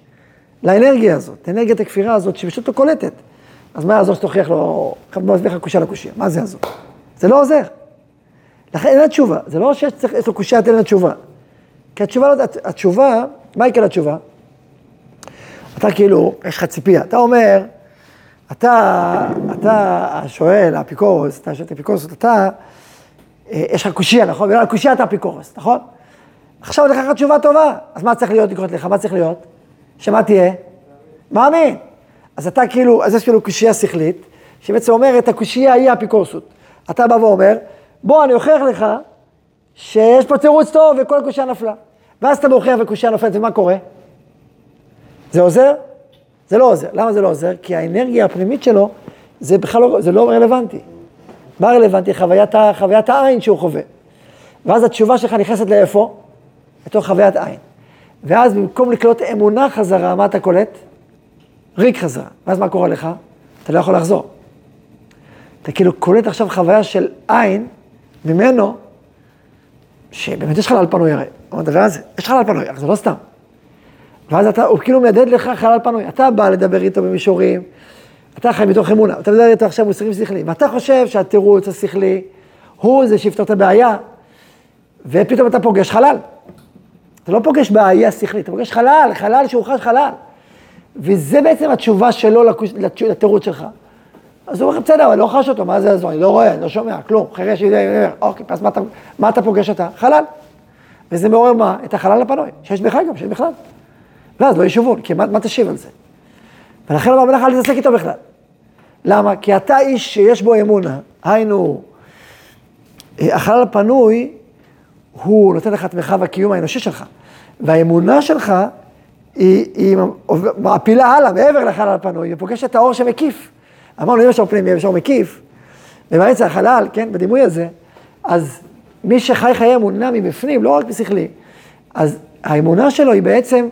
לאנרגיה הזאת, אנרגיית הכפירה הזאת, שפשוט לא קולטת. אז מה יעזור שתוכיח לו, בוא נסביר לך קושייה לקושייה, מה זה יעזור? זה לא עוזר. לכן אין לה תשובה, זה לא שיש לו קושייה, תן לה תשובה. כי התשובה, לא, התשובה, מה יקרה לתשובה? אתה כאילו, יש לך ציפייה, אתה אומר, אתה, אתה שואל, האפיקורוס, אתה שואל את האפיקורוס, אתה, אה, יש לך קושייה, נכון? בגלל הקושייה אתה אפיקורוס, נכון? עכשיו לך תשובה טובה, אז מה צריך להיות לקרות לך? מה צריך להיות? שמה תהיה? מאמין. אז אתה כאילו, אז יש כאילו קושייה שכלית, שבעצם אומרת, הקושייה היא האפיקורסות. אתה בא ואומר, בוא, אני אוכיח לך שיש פה תירוץ טוב וכל הקושייה נפלה. ואז אתה מוכיח וקושייה נופלת, ומה קורה? זה עוזר? זה לא עוזר. למה זה לא עוזר? כי האנרגיה הפנימית שלו, זה בכלל לא, זה לא רלוונטי. מה רלוונטי? חוויית, חוויית העין שהוא חווה. ואז התשובה שלך נכנסת לאיפה? לתוך חוויית עין. ואז במקום לקלוט אמונה חזרה, מה אתה קולט? ריק חזרה. ואז מה קורה לך? אתה לא יכול לחזור. אתה כאילו קולט עכשיו חוויה של עין ממנו, שבאמת יש חלל פנוי הרי. ואז יש חלל פנוי, זה לא סתם. ואז אתה, הוא כאילו מהדהד לך חלל פנוי. אתה בא לדבר איתו במישורים, אתה חי מתוך אמונה, אתה מדבר איתו עכשיו מושגים שכליים, ואתה חושב שהתירוץ השכלי הוא זה שיפתור את הבעיה, ופתאום אתה פוגש חלל. אתה לא פוגש בעיה שכלית, אתה פוגש חלל, חלל שהוא חש חלל. וזה בעצם התשובה שלו לתירוץ שלך. אז הוא אומר, בסדר, אבל לא חש אותו, מה זה יעזור? אני לא רואה, לא שומע, כלום, חירש אוקיי, אז מה אתה, מה אתה פוגש אתה? חלל. וזה מעורר מה? את החלל הפנוי, שיש בך גם, שיש בכלל. ואז לא ישובון, כי מה, מה תשיב על זה? ולכן אומר לך, אל תתעסק איתו בכלל. למה? כי אתה איש שיש בו אמונה, היינו, אה, החלל הפנוי, הוא נותן לך את מרחב הקיום האנושי שלך. והאמונה שלך היא, היא מעפילה הלאה, מעבר לחלל הפנוי, ופוגשת את האור שמקיף. אמרנו, אם יש אור פנימי, יש אור מקיף, ובאמצע החלל, כן, בדימוי הזה, אז מי שחי חיי אמונה מבפנים, לא רק בשכלי, אז האמונה שלו היא בעצם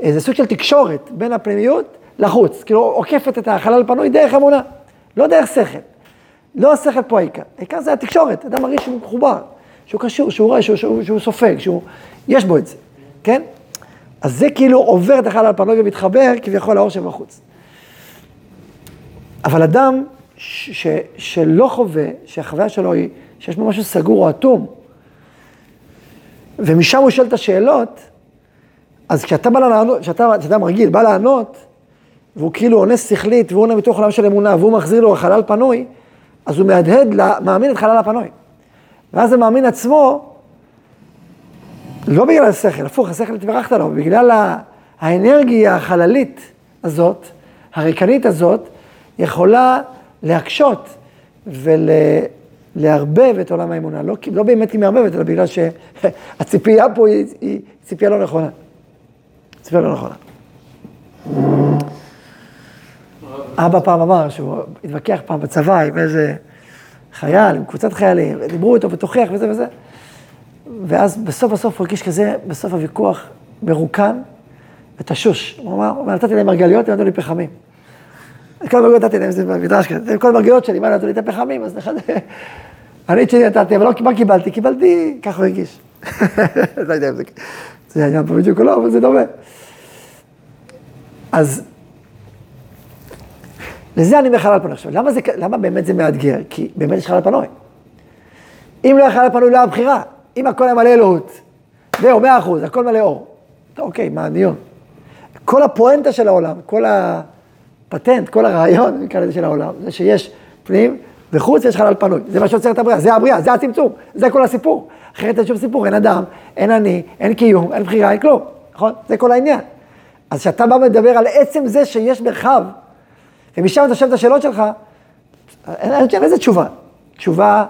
איזה סוג של תקשורת בין הפנימיות לחוץ, כאילו עוקפת את החלל הפנוי דרך אמונה, לא דרך שכל. לא השכל פה העיקר, העיקר זה התקשורת, אדם מרגיש שהוא מחובר, שהוא קשור, שהוא רואה, שהוא, שהוא, שהוא סופג, שהוא, יש בו את זה, כן? אז זה כאילו עובר את החלל הפנוי ומתחבר כביכול לאור שבחוץ. אבל אדם ש, ש, שלא חווה, שהחוויה שלו היא שיש בו משהו סגור או אטום, ומשם הוא שואל את השאלות, אז כשאתה בא לענות, כשאתה, כשאדם רגיל בא לענות, והוא כאילו עונה שכלית, והוא עונה מתוך עולם של אמונה, והוא מחזיר לו חלל פנוי, אז הוא מהדהד, מאמין את חלל הפנוי. ואז המאמין עצמו, לא בגלל השכל, הפוך, השכל התברכת לו, בגלל האנרגיה החללית הזאת, הריקנית הזאת, יכולה להקשות ולערבב את עולם האמונה. לא, לא באמת כי מערבבת, אלא בגלל שהציפייה פה היא, היא ציפייה לא נכונה. ציפייה לא נכונה. אבא פעם אמר שהוא התווכח פעם בצבא עם איזה חייל, עם קבוצת חיילים, דיברו איתו ותוכיח וזה וזה. ואז בסוף בסוף הוא הרגיש כזה, בסוף הוויכוח מרוקן, ותשוש. הוא אמר, נתתי להם מרגליות, הם נתנו לי פחמים. כל המרגליות נתתי להם, זה במדרש כזה, כל המרגליות שלי, מה נתנו לי את הפחמים, אז אחד... אני את שלי נתתי, אבל לא, מה קיבלתי? קיבלתי, ככה הוא הרגיש. לא יודע אם זה, זה העניין פה בדיוק או לא, אבל זה דומה. אז לזה אני מחלל פנוי. עכשיו, למה, זה, למה באמת זה מאתגר? כי באמת יש חלל פנוי. אם לא היה חלל פנוי, לא היה בחירה. אם הכל היה מלא אלוהות, זהו, מאה אחוז, הכל מלא אור. אוקיי, מה הדיון? כל הפואנטה של העולם, כל הפטנט, כל הרעיון, נקרא לזה של העולם, זה שיש פנים וחוץ יש חלל פנוי. זה מה שיוצר את הבריאה, זה הבריאה, זה הצמצום, זה כל הסיפור. אחרת אין שום סיפור, אין אדם, אין אני, אין קיום, אין בחירה, אין כלום, נכון? זה כל העניין. אז כשאתה בא ומדבר על עצם זה שיש מרחב, ומשם אתה שואל את השאלות שלך, אין, אין, אין איזה תשובה. תשובה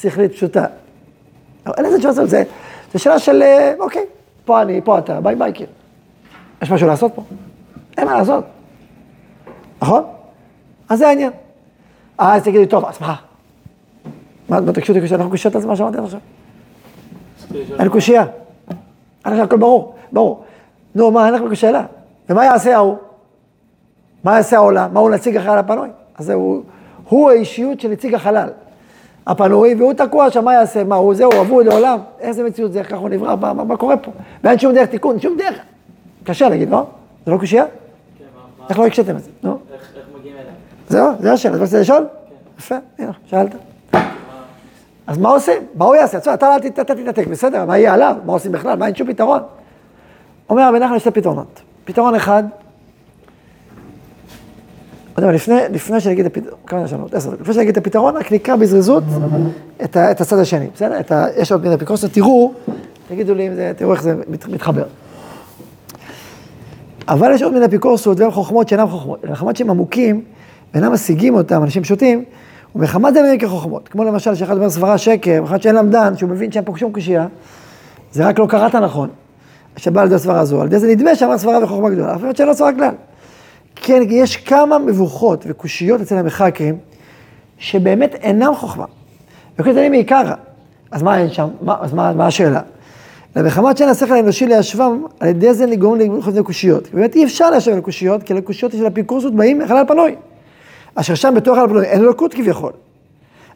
שכלית פשוטה. אין איזה תשובה, זה, זה שאלה של, אה, אוקיי, פה אני, פה אתה, ביי ביי, כאילו. יש משהו לעשות פה? אין מה לעשות. נכון? אז זה העניין. אה, אז תגידי, טוב, אז מה? מה, תקשו אותי, אנחנו קושיות על זה מה שאמרתי עכשיו. אין קושייה. עכשיו הכל ברור, ברור. נו, מה, אין לך שאלה. ומה יעשה ההוא? מה יעשה העולם? מה הוא נציג החלל הפנוי? אז זהו, הוא האישיות של נציג החלל הפנוי, והוא תקוע שם, מה יעשה? מה, הוא זהו, אבוד לעולם? איזה מציאות זה, ככה הוא נברא, מה, מה, מה קורה פה? ואין שום דרך תיקון, שום דרך. קשה להגיד, לא? זה לא קושייה? כן, איך לא הקשיתם את זה? נו. איך מגיעים אליהם? זהו, זה השאלה, אתה רוצה לשאול? כן. יפה, הנה, שאלת. אז מה עושים? מה הוא יעשה? אתה אל תתנתק, בסדר, מה יהיה עליו? מה עושים בכלל? מה אין שום פתרון? אומר רבי נחמן, יש שתי פתרונות. פתרון אחד, לפני, לפני את הפתרון, כמה נשנות? עשר דקות. לפני אגיד את הפתרון, רק נקרא בזריזות את, ה, את הצד השני, בסדר? ה, יש עוד מיני אפיקורסות, תראו, תגידו לי אם זה, תראו איך זה מת, מתחבר. אבל יש עוד מיני אפיקורסות והן חוכמות שאינן חוכמות. חוכמות שהם עמוקים, ואינם משיגים אותם, אנשים פשוטים, ומחמת זה נראים כחוכמות. כמו למשל, שאחד אומר סברה שקר, אחד שאין למדן, שהוא מבין שאין פה שום קושייה, זה רק לא קראת נכון. שבא על ידי הסברה הזו, על ידי זה נדמה שאמר סברה וחוכמה גדולה, אף אחד שאין לו סברה כלל. כן, יש כמה מבוכות וקושיות אצל המחקרים, שבאמת אינם חוכמה. וכתבים מעיקרא. אז מה אין שם? מה, אז מה, מה השאלה? למחמת שאין השכל האנושי להשוואם, על ידי זה לגרום לבחור לקושיות. באמת אי אפשר להשב על קושיות, כי לקושיות של אפיקורסות באים מחלל פנוי. אשר שם בתוך חלל פנוי אין אלוקות כביכול.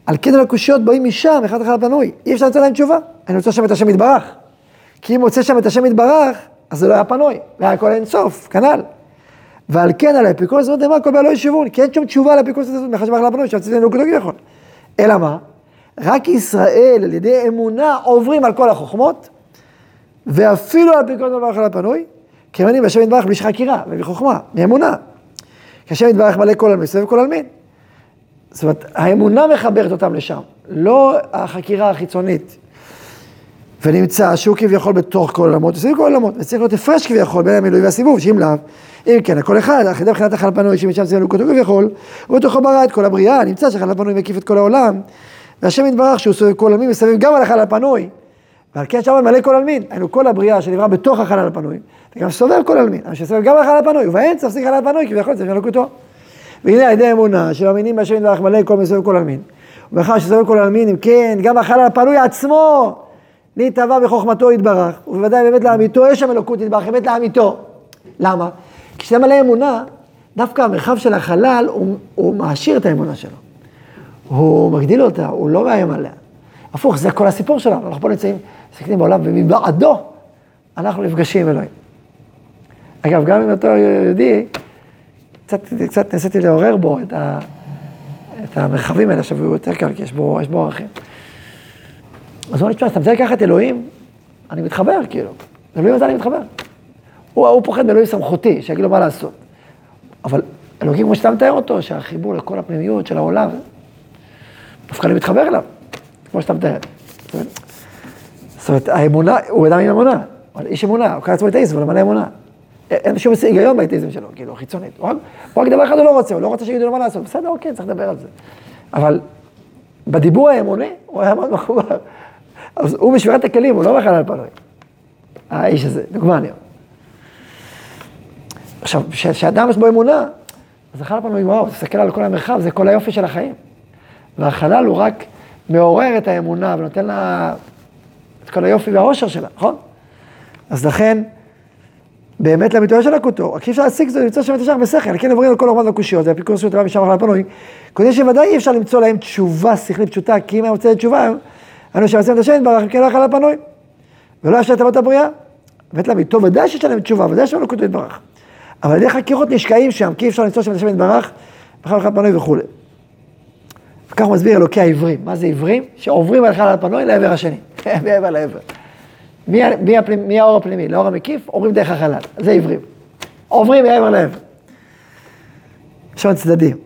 על כן הלקושיות באים משם, אחד החלל פנוי. אי אפשר לתת להם תשובה. אני רוצה שם את השם יתברך. כי אם רוצה שם את השם יתברך, אז זה לא היה פנוי. זה היה הכל אין סוף, כנ"ל. ועל כן על האפיקורס הזאת נאמר כל בעל לא ישבון, כי אין שום תשובה לאפיקורס הזאת מחשב אחלה בנוי, שהציץ לנו כדוגי יכול. אלא מה? רק ישראל על ידי אמונה עוברים על כל החוכמות, ואפילו על אפיקורס דבר אחלה פנוי, כי אני בשם יתברך בלי חקירה ובחוכמה, מאמונה. כי השם יתברך מלא כל עלמין, סביב כל עלמין. זאת אומרת, האמונה מחברת אותם לשם, לא החקירה החיצונית. ונמצא שהוא כביכול בתוך כל עולמות, וסביב כל עולמות, וצריך להיות הפרש כביכול בין המילוי והסיבוב, שאם לאו, אם כן, הכל אחד, אך ידי מבחינת החלל פנוי, שמשם זה אלוקות כביכול, ובתוכו ברא את כל הבריאה, נמצא שהחלל פנוי מקיף את כל העולם, והשם יתברך שהוא סובב כל עלמין, מסביב גם על החלל הפנוי, ועל כן שם מלא כל עלמין, היינו כל הבריאה שנברא בתוך החלל הפנוי, וגם סובב כל עלמין, אבל שסובב גם החלל הפנוי, ובאמצע עושים חלל פנוי, כביכול זה אלוקותו. והנה על ידי אמונה, שמאמינים בהשם יתברך מלא כל מסובב כל עלמין, ומאחר שסובב כל עלמין, אם כן, גם החלל הפנוי עצמו, נתבע בחוכמתו יתברך, ובוודאי באמת לאמיתו יש שם אלוקות יתברך, באמת לאמיתו. למה? כי כשאתה מלא אמונה, דווקא המרחב של החלל, הוא, הוא מעשיר את האמונה שלו. הוא מגדיל אותה, הוא לא מאיים עליה. הפוך, זה כל הסיפור שלנו, אנחנו פה נמצאים, מסתכלים בעולם, ומבעדו אנחנו נפגשים עם אלוהים. אגב, גם עם אותו יהודי, קצת, קצת ניסיתי לעורר בו את, ה, את המרחבים האלה, עכשיו הוא יותר קל, כי יש בו, יש בו ערכים. אז הוא אומר תשמע, אתה ככה את אלוהים, אני מתחבר, כאילו. אלוהים הזה אני מתחבר. הוא, הוא פוחד מאלוהים סמכותי, שיגיד לו מה לעשות. אבל אלוהים, כמו שאתה מתאר אותו, שהחיבור לכל הפנימיות של העולם, דווקא אני מתחבר אליו, כמו שאתה מתאר. זאת אומרת, האמונה, הוא אדם עם אמונה, הוא איש אמונה, הוא קרא לעצמו אתאיזם, הוא למעלה אמונה. אין שום היגיון באתאיזם שלו, כאילו, חיצונית. הוא רק דבר אחד הוא לא רוצה, הוא לא רוצה שיגידו לו מה לעשות. בסדר, אוקיי, צריך לדבר על זה. אבל בדיבור האמוני, הוא היה מאוד מחובר. אז הוא בשבירת הכלים, הוא לא בחלל פנוי. האיש הזה, דוגמה אני אומר. עכשיו, כשאדם יש בו אמונה, אז החלל פנוי, וואו, תסתכל על כל המרחב, זה כל היופי של החיים. והחלל הוא רק מעורר את האמונה ונותן לה את כל היופי והאושר שלה, נכון? אז לכן, באמת לאמיתו של לקותו, רק אי אפשר להשיג זאת, למצוא שם את השאר בשכל, כן עוברים על כל אורמן והקושיות, זה והאפיקורסיות רב משם אחר הפנוי, כדי שוודאי אי אפשר למצוא להם תשובה שכלית פשוטה, כי אם הם רוצים תשובה, אנו שמעשים את השם יתברך, כן הלכה לפנוי. ולא אפשר לטעות הבריאה. באמת לאמיתו, ודאי שיש להם תשובה, ודאי שיש להם לקותו יתברך. אבל על ידי חקירות נשקעים שם, כי אי אפשר למצוא שם את השם יתברך, בכלל הלכה לפנוי וכולי. וכך מסביר אלוקי העברים. מה זה עברים? שעוברים על חלל הפנוי לעבר השני, מעבר לעבר. מי, האור הפנימי? לאור המקיף, עוברים דרך החלל. זה עברים. עוברים מעבר לעבר. יש עוד צדדים.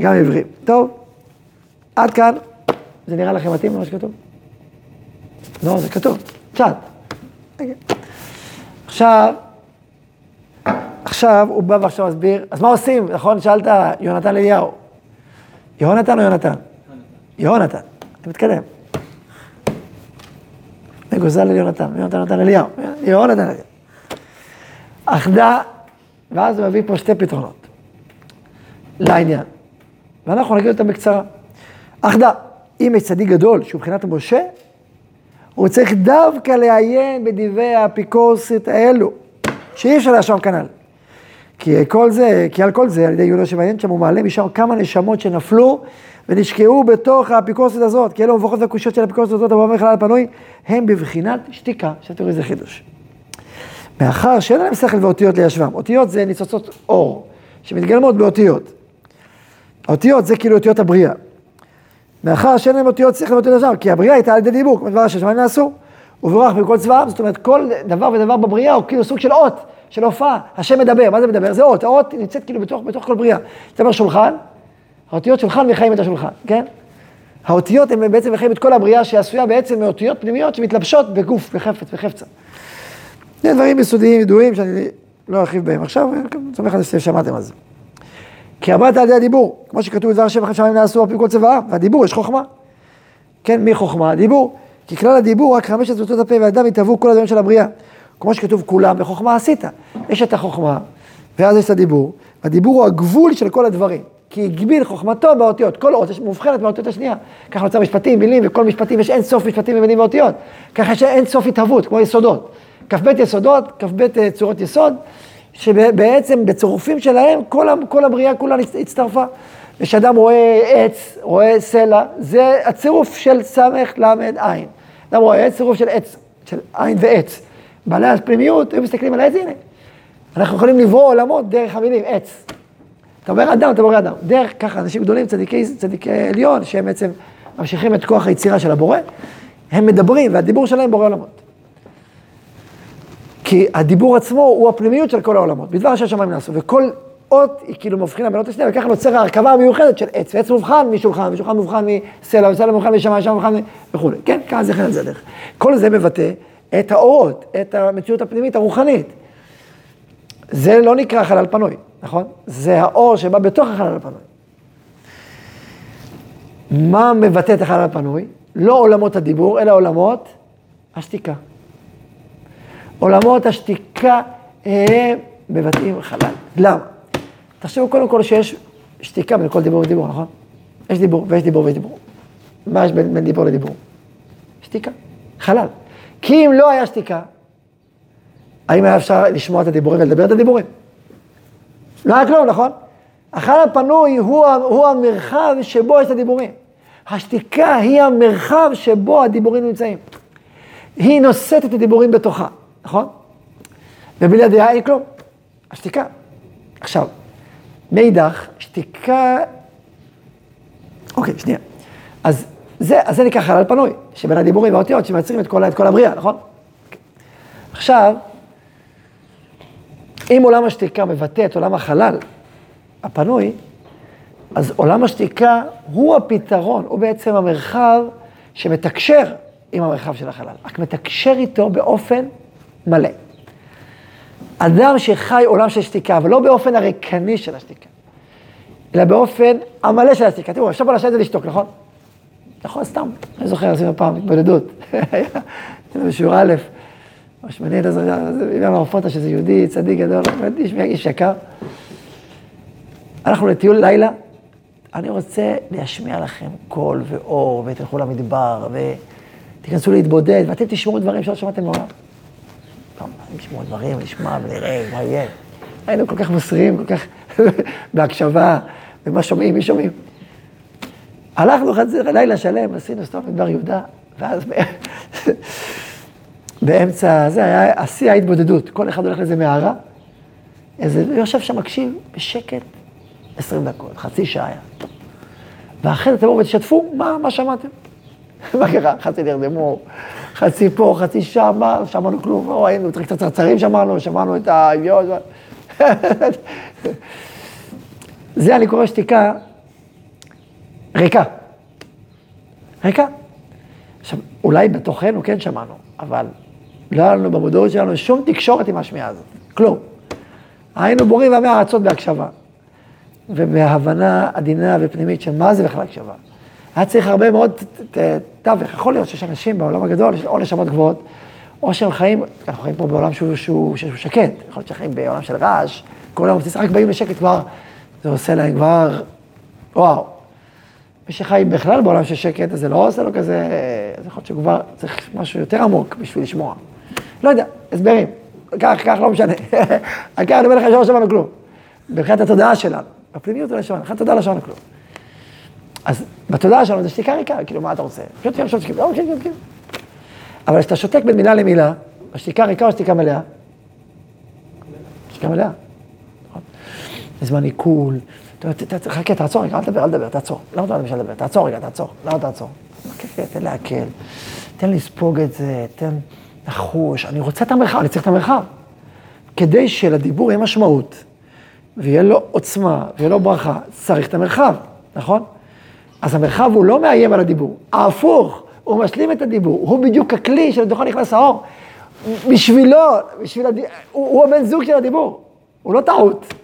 גם עברים. טוב, עד כאן. זה נראה לכם מתאים למה שכתוב? לא, זה כתוב. קצת. עכשיו, עכשיו הוא בא ועכשיו מסביר, אז מה עושים? נכון? שאלת יונתן אליהו. יהונתן או יונתן? יהונתן. אתה מתקדם. מגוזל אל יונתן, יונתן נתן אליהו, יהונתן אליהו. אחדה, ואז הוא מביא פה שתי פתרונות לעניין. ואנחנו נגיד אותם בקצרה. אחדה, אם יש צדיק גדול, שהוא מבחינת משה, הוא צריך דווקא לעיין בדברי האפיקורסית האלו, שאי אפשר להשם כנ"ל. כי כל זה, כי על כל זה, על ידי יהודה שמעיין שם, הוא מעלה משם כמה נשמות שנפלו ונשקעו בתוך האפיקורסית הזאת, כי אלו המבוכות והקושיות של האפיקורסית הזאת, אבל חלל הפנוי, הם בבחינת שתיקה, שתראו איזה חידוש. מאחר שאין להם שכל ואותיות ליישבם, אותיות זה ניצוצות אור, שמתגלמות באותיות. האותיות זה כאילו אותיות הבריאה. מאחר שאין להם אותיות שכל ואותיות ליישבם, כי הבריאה הייתה על ידי דיבור, כמו דבר שהשמיים נעשו. וברך בכל צבאם, זאת אומרת, כל דבר ודבר בבריאה הוא כאילו סוג של אות, של הופעה. השם מדבר, מה זה מדבר? זה אות, האות נמצאת כאילו בתוך, בתוך כל בריאה. אתה אומר שולחן, האותיות שולחן מחיים את השולחן, כן? האותיות הן בעצם מחיים את כל הבריאה שעשויה בעצם מאותיות פנימיות שמתלבשות בגוף, בחפץ, בחפצה. זה דברים יסודיים, ידועים, שאני לא ארחיב בהם עכשיו, אני סומך על זה ששמעתם על זה. כי אמרת על ידי הדיבור, כמו שכתוב בדבר השם אחרי שמיים נעשו על פי כל צבאה, והדיבור יש חוכמה. כן, מי חוכמה? דיבור. כי כלל הדיבור, רק חמשת אותות הפה והדם יתהוו כל הדברים של הבריאה. כמו שכתוב כולם, בחוכמה עשית. יש את החוכמה, ואז יש את הדיבור, והדיבור הוא הגבול של כל הדברים. כי הגביל חוכמתו באותיות, כל אות מובחנת מהאותיות השנייה. ככה נוצר משפטים, מילים, וכל משפטים, יש אין סוף משפטים ומילים ואותיות. ככה יש אין סוף התהוות, כמו יסודות. כ"ב יסודות, כ"ב אה, צורות יסוד, שבעצם בצירופים שלהם כל, כל הבריאה כולה הצטרפה. כשאדם רואה עץ, רואה סלע, זה הצירוף של סמ"ך ל"ע. אדם רואה עץ, צירוף של עץ, של עין ועץ. בעלי הפנימיות, היו מסתכלים על העץ, הנה. אנחנו יכולים לברוא עולמות דרך המילים, עץ. אתה אומר אדם, אתה אומר אדם. דרך ככה, אנשים גדולים, צדיקי, צדיקי עליון, שהם בעצם ממשיכים את כוח היצירה של הבורא, הם מדברים, והדיבור שלהם בורא עולמות. כי הדיבור עצמו הוא הפנימיות של כל העולמות, בדבר אשר שמיים נעשו, וכל אות היא כאילו מבחינה בין אות השנייה, וככה נוצר ההרכבה המיוחדת של עץ, ועץ מובחן משולחן, ושולחן מובחן מסלע, וסלע מובחן משמיים, שמיים מובחן וכולי, כן, ככה זה חלק זה הדרך. כל זה מבטא את האורות, את המציאות הפנימית הרוחנית. זה לא נקרא חלל פנוי, נכון? זה האור שבא בתוך החלל הפנוי. מה מבטא את החלל הפנוי? לא עולמות הדיבור, אלא עולמות השתיקה. עולמות השתיקה הם מבטאים חלל. למה? תחשבו קודם כל שיש שתיקה בין כל דיבור ודיבור, נכון? יש דיבור ויש דיבור ויש דיבור. מה יש בין, בין דיבור לדיבור? שתיקה, חלל. כי אם לא היה שתיקה, האם היה אפשר לשמוע את הדיבורים ולדבר את הדיבורים? לא היה כלום, נכון? החלל הפנוי הוא, הוא המרחב שבו יש את הדיבורים. השתיקה היא המרחב שבו הדיבורים נמצאים. היא נושאת את הדיבורים בתוכה, נכון? ובלעדיה אין כלום. השתיקה. עכשיו, מאידך, שתיקה... אוקיי, שנייה. אז זה, אז זה נקרא חלל פנוי, שבין הדיבורים והאותיות שמייצרים את כל, את כל הבריאה, נכון? עכשיו, אם עולם השתיקה מבטא את עולם החלל הפנוי, אז עולם השתיקה הוא הפתרון, הוא בעצם המרחב שמתקשר עם המרחב של החלל, רק מתקשר איתו באופן מלא. אדם שחי עולם של שתיקה, אבל לא באופן הריקני של השתיקה, אלא באופן המלא של השתיקה. תראו, אפשר פה לשבת ולשתוק, נכון? נכון, סתם. אני זוכר, עשינו פעם התבודדות. היה בשיעור א', השמני, אתה זוכר, הרפוטה שזה יהודי, צדיק גדול, איש, יקר. הלכנו לטיול לילה, אני רוצה להשמיע לכם קול ואור, ותלכו למדבר, ותיכנסו להתבודד, ואתם תשמעו דברים שלא שמעתם מעולם. לשמוע דברים, לשמוע ונראה מה יהיה. היינו כל כך מוסריים, כל כך בהקשבה, ומה שומעים, מי שומעים. הלכנו חצי לילה שלם, עשינו סתם מדבר יהודה, ואז באמצע זה היה השיא ההתבודדות. כל אחד הולך לאיזה מערה, איזה, יושב שם, מקשיב, בשקט, עשרים דקות, חצי שעה היה. ואחרי זה תבואו ותשתפו, מה, מה שמעתם? מה קרה? חצי נרדמו, חצי פה, חצי שם, מה, שמענו כלום, או היינו קצת צרצרים שמענו, שמענו את האביון. זה אני קורא שתיקה ריקה. ריקה. עכשיו, אולי בתוכנו כן שמענו, אבל לא היה לנו במודעות שלנו שום תקשורת עם השמיעה הזאת, כלום. היינו בורים ועמי ארצות בהקשבה, ובהבנה עדינה ופנימית של מה זה בכלל הקשבה. היה צריך הרבה מאוד תווך. יכול להיות שיש אנשים בעולם הגדול, או נשמות גבוהות, או שהם חיים, אנחנו חיים פה בעולם שהוא, שהוא, שהוא שקט, יכול להיות שהם חיים בעולם של רעש, כל היום רק באים לשקט כבר, זה עושה להם כבר, וואו. מי שחי בכלל בעולם של שקט, אז זה לא עושה לו כזה, אז יכול להיות שכבר צריך משהו יותר עמוק בשביל לשמוע. לא יודע, הסברים. כך, כך, לא משנה. העיקר אני אומר לך שלא שמענו כלום. מבחינת התודעה שלנו. בפנימיות לא שמענו, מבחינת התודעה לא שמענו כלום. אז בתודעה שלנו זה שתיקה ריקה, כאילו, מה אתה רוצה? פשוט תהיה שותקים, לא, כן, כן, כן. אבל כשאתה שותק בין מילה למילה, השתיקה ריקה או שתיקה מלאה? שתיקה מלאה. נכון? זמן עיכול, חכה, תעצור רגע, אל תדבר, אל תדבר, תעצור. למה אתה לא לדבר? תעצור רגע, תעצור. למה תעצור? תן להקל, תן לספוג את זה, תן לחוש. אני רוצה את המרחב, אני צריך את המרחב. כדי שלדיבור יהיה משמעות, ויהיה לו עוצמה, ויהיה לו ברכה, צריך את המרחב, נכון? אז המרחב הוא לא מאיים על הדיבור, ההפוך, הוא משלים את הדיבור, הוא בדיוק הכלי שלתוכו נכנס האור. בשבילו, בשביל הד... הוא, הוא הבן זוג של הדיבור, הוא לא טעות.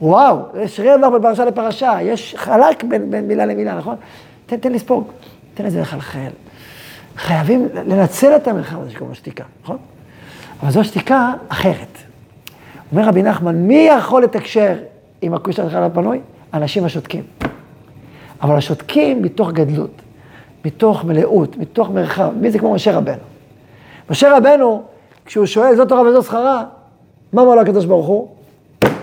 וואו, יש רווח בין פרשה לפרשה, יש חלק בין, בין מילה למילה, נכון? תן, תן לספוג, תן לזה לחלחל. חייבים לנצל את המרחב הזה שקוראים לו שתיקה, נכון? אבל זו שתיקה אחרת. אומר רבי נחמן, מי יכול לתקשר עם הכוש של החלל הפנוי? אנשים השותקים. אבל השותקים מתוך גדלות, מתוך מלאות, מתוך מרחב. מי זה כמו משה רבנו? משה רבנו, כשהוא שואל, זאת תורה וזאת שכרה, מה אמר לו הקדוש ברוך הוא?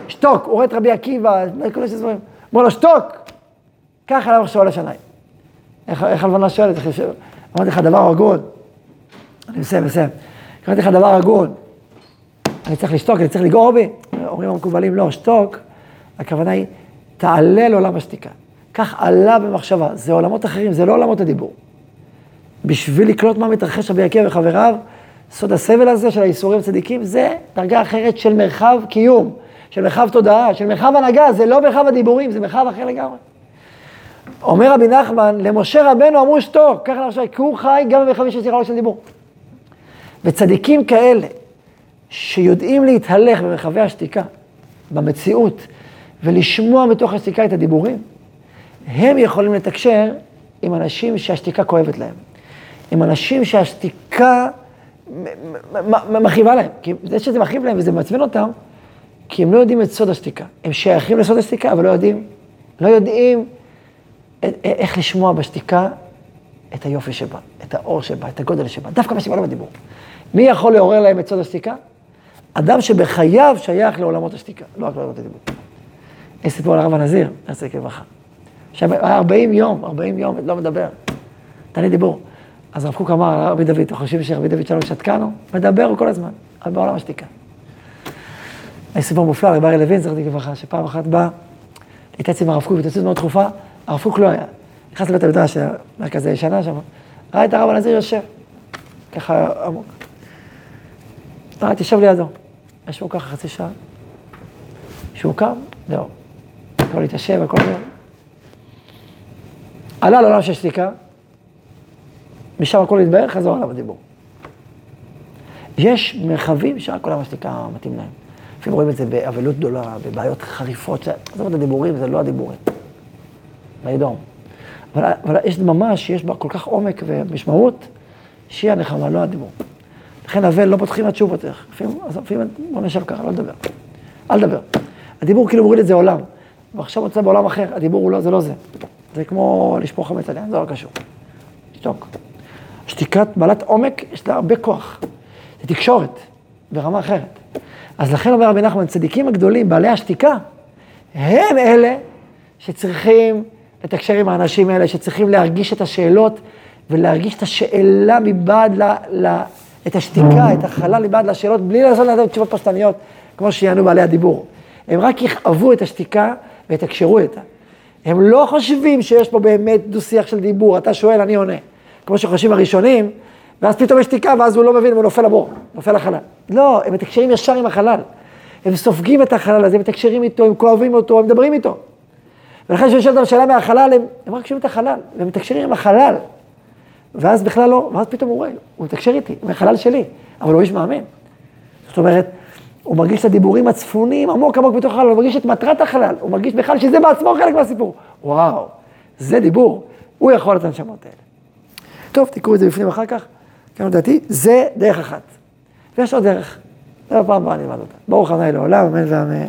שתוק, הוא רואה את רבי עקיבא, כל מיני דברים. אמר לו, שתוק! ככה למה שואל השניים. איך הלבנה שואלת? אמרתי לך דבר הגון. אני מסיים, מסיים. אמרתי לך דבר הגון. אני צריך לשתוק, אני צריך לגעור בי? אומרים המקובלים, לא, שתוק, הכוונה היא, תעלה לעולם השתיקה. כך עלה במחשבה, זה עולמות אחרים, זה לא עולמות הדיבור. בשביל לקלוט מה מתרחש רבי עקיבא וחבריו, סוד הסבל הזה של האיסורים הצדיקים, זה דרגה אחרת של מרחב קיום, של מרחב תודעה, של מרחב הנהגה, זה לא מרחב הדיבורים, זה מרחב אחר לגמרי. אומר רבי נחמן, למשה רבנו אמרו שתוק, ככה עכשיו, כי הוא חי גם במרחבים של זיכרון של דיבור. וצדיקים כאלה, שיודעים להתהלך במרחבי השתיקה, במציאות, ולשמוע מתוך השתיקה את הדיבורים, הם יכולים לתקשר עם אנשים שהשתיקה כואבת להם. עם אנשים שהשתיקה מכאיבה להם. כי זה שזה מכאיב להם וזה מעצבן אותם, כי הם לא יודעים את סוד השתיקה. הם שייכים לסוד השתיקה, אבל לא יודעים, לא יודעים איך לשמוע בשתיקה את היופי שבה, את האור שבה, את הגודל שבה, דווקא בשתיקה, לא בדיבור. מי יכול לעורר להם את סוד השתיקה? אדם שבחייו שייך לעולמות השתיקה, לא רק לעולמות הדיבור. יש סיפור על הרב הנזיר, נעשה כברכה. עכשיו, היה 40 יום, 40 יום, לא מדבר. תן לי דיבור. אז הרב קוק אמר לרבי דוד, אתם חושבים שרבי דוד שלום שתקן הוא? מדבר הוא כל הזמן, אבל בעולם השתיקה. יש סיפור מופלא, רבי אריה לוין, זכרתי כברכה, שפעם אחת בא להתייעץ עם הרב קוק בהתייעצות מאוד דחופה, הרב קוק לא היה. נכנס לבית המדרש, המרכז הישנה שם, ראה את הרב הנזיר יושב, ככה עמוק. ראה, תשב לידו. ישבו ככה חצי שעה. כשהוא קם, זהו. הכל להתיישב, הכל זה. עלה לעולם של שתיקה, משם הכל התבהר, חזור עליו הדיבור. יש מרחבים שרק עולם השתיקה מתאים להם. לפעמים רואים את זה באבלות גדולה, בבעיות חריפות, עזוב את הדיבורים, זה לא הדיבורים. וידום. אבל, אבל יש דממה שיש בה כל כך עומק ומשמעות, שהיא הנחמה, לא הדיבור. לכן אבל לא פותחים עד שהוא פותח. לפעמים, אז לפעמים בוא נשב ככה, לא לדבר. אל תדבר. הדיבור כאילו מוריד את זה עולם. ועכשיו נמצא בעולם אחר, הדיבור הוא לא, זה לא זה. זה כמו לשפוך חמץ עליה, זה לא קשור. שתוק. שתיקת בעלת עומק, יש לה הרבה כוח. זה תקשורת. ברמה אחרת. אז לכן אומר רבי נחמן, צדיקים הגדולים, בעלי השתיקה, הם אלה שצריכים לתקשר עם האנשים האלה, שצריכים להרגיש את השאלות ולהרגיש את השאלה מבעד, ל, ל, את השתיקה, את החלל מבעד לשאלות, בלי לעשות לדעת תשובות פשטניות, כמו שיענו בעלי הדיבור. הם רק יכאבו את השתיקה ויתקשרו איתה. הם לא חושבים שיש פה באמת דו-שיח של דיבור, אתה שואל, אני עונה. כמו שחושבים הראשונים, ואז פתאום יש שתיקה, ואז הוא לא מבין, והוא נופל לבור, נופל לחלל. לא, הם מתקשרים ישר עם החלל. הם סופגים את החלל הזה, הם מתקשרים איתו, הם כואבים אותו, הם מדברים איתו. ולכן שואל אותם שאלה מהחלל, הם, הם רק שומעים את החלל, והם מתקשרים עם החלל. ואז בכלל לא, ואז פתאום הוא רואה, הוא מתקשר איתי, הוא החלל שלי, אבל הוא איש מאמין. זאת אומרת, הוא מרגיש את הדיבורים הצפונים עמוק עמוק בתוך החלל, הוא מרגיש את מטרת החלל, הוא מרגיש בכלל שזה בעצמו חלק מהסיפור. וואו, זה דיבור, הוא יכול את הנשמות האלה. טוב, תקראו את זה בפנים אחר כך, כן, לדעתי, זה דרך אחת. ויש עוד דרך, זה בפעם הבאה נלמד אותה. ברוך ה' לעולם, אמן ואמן.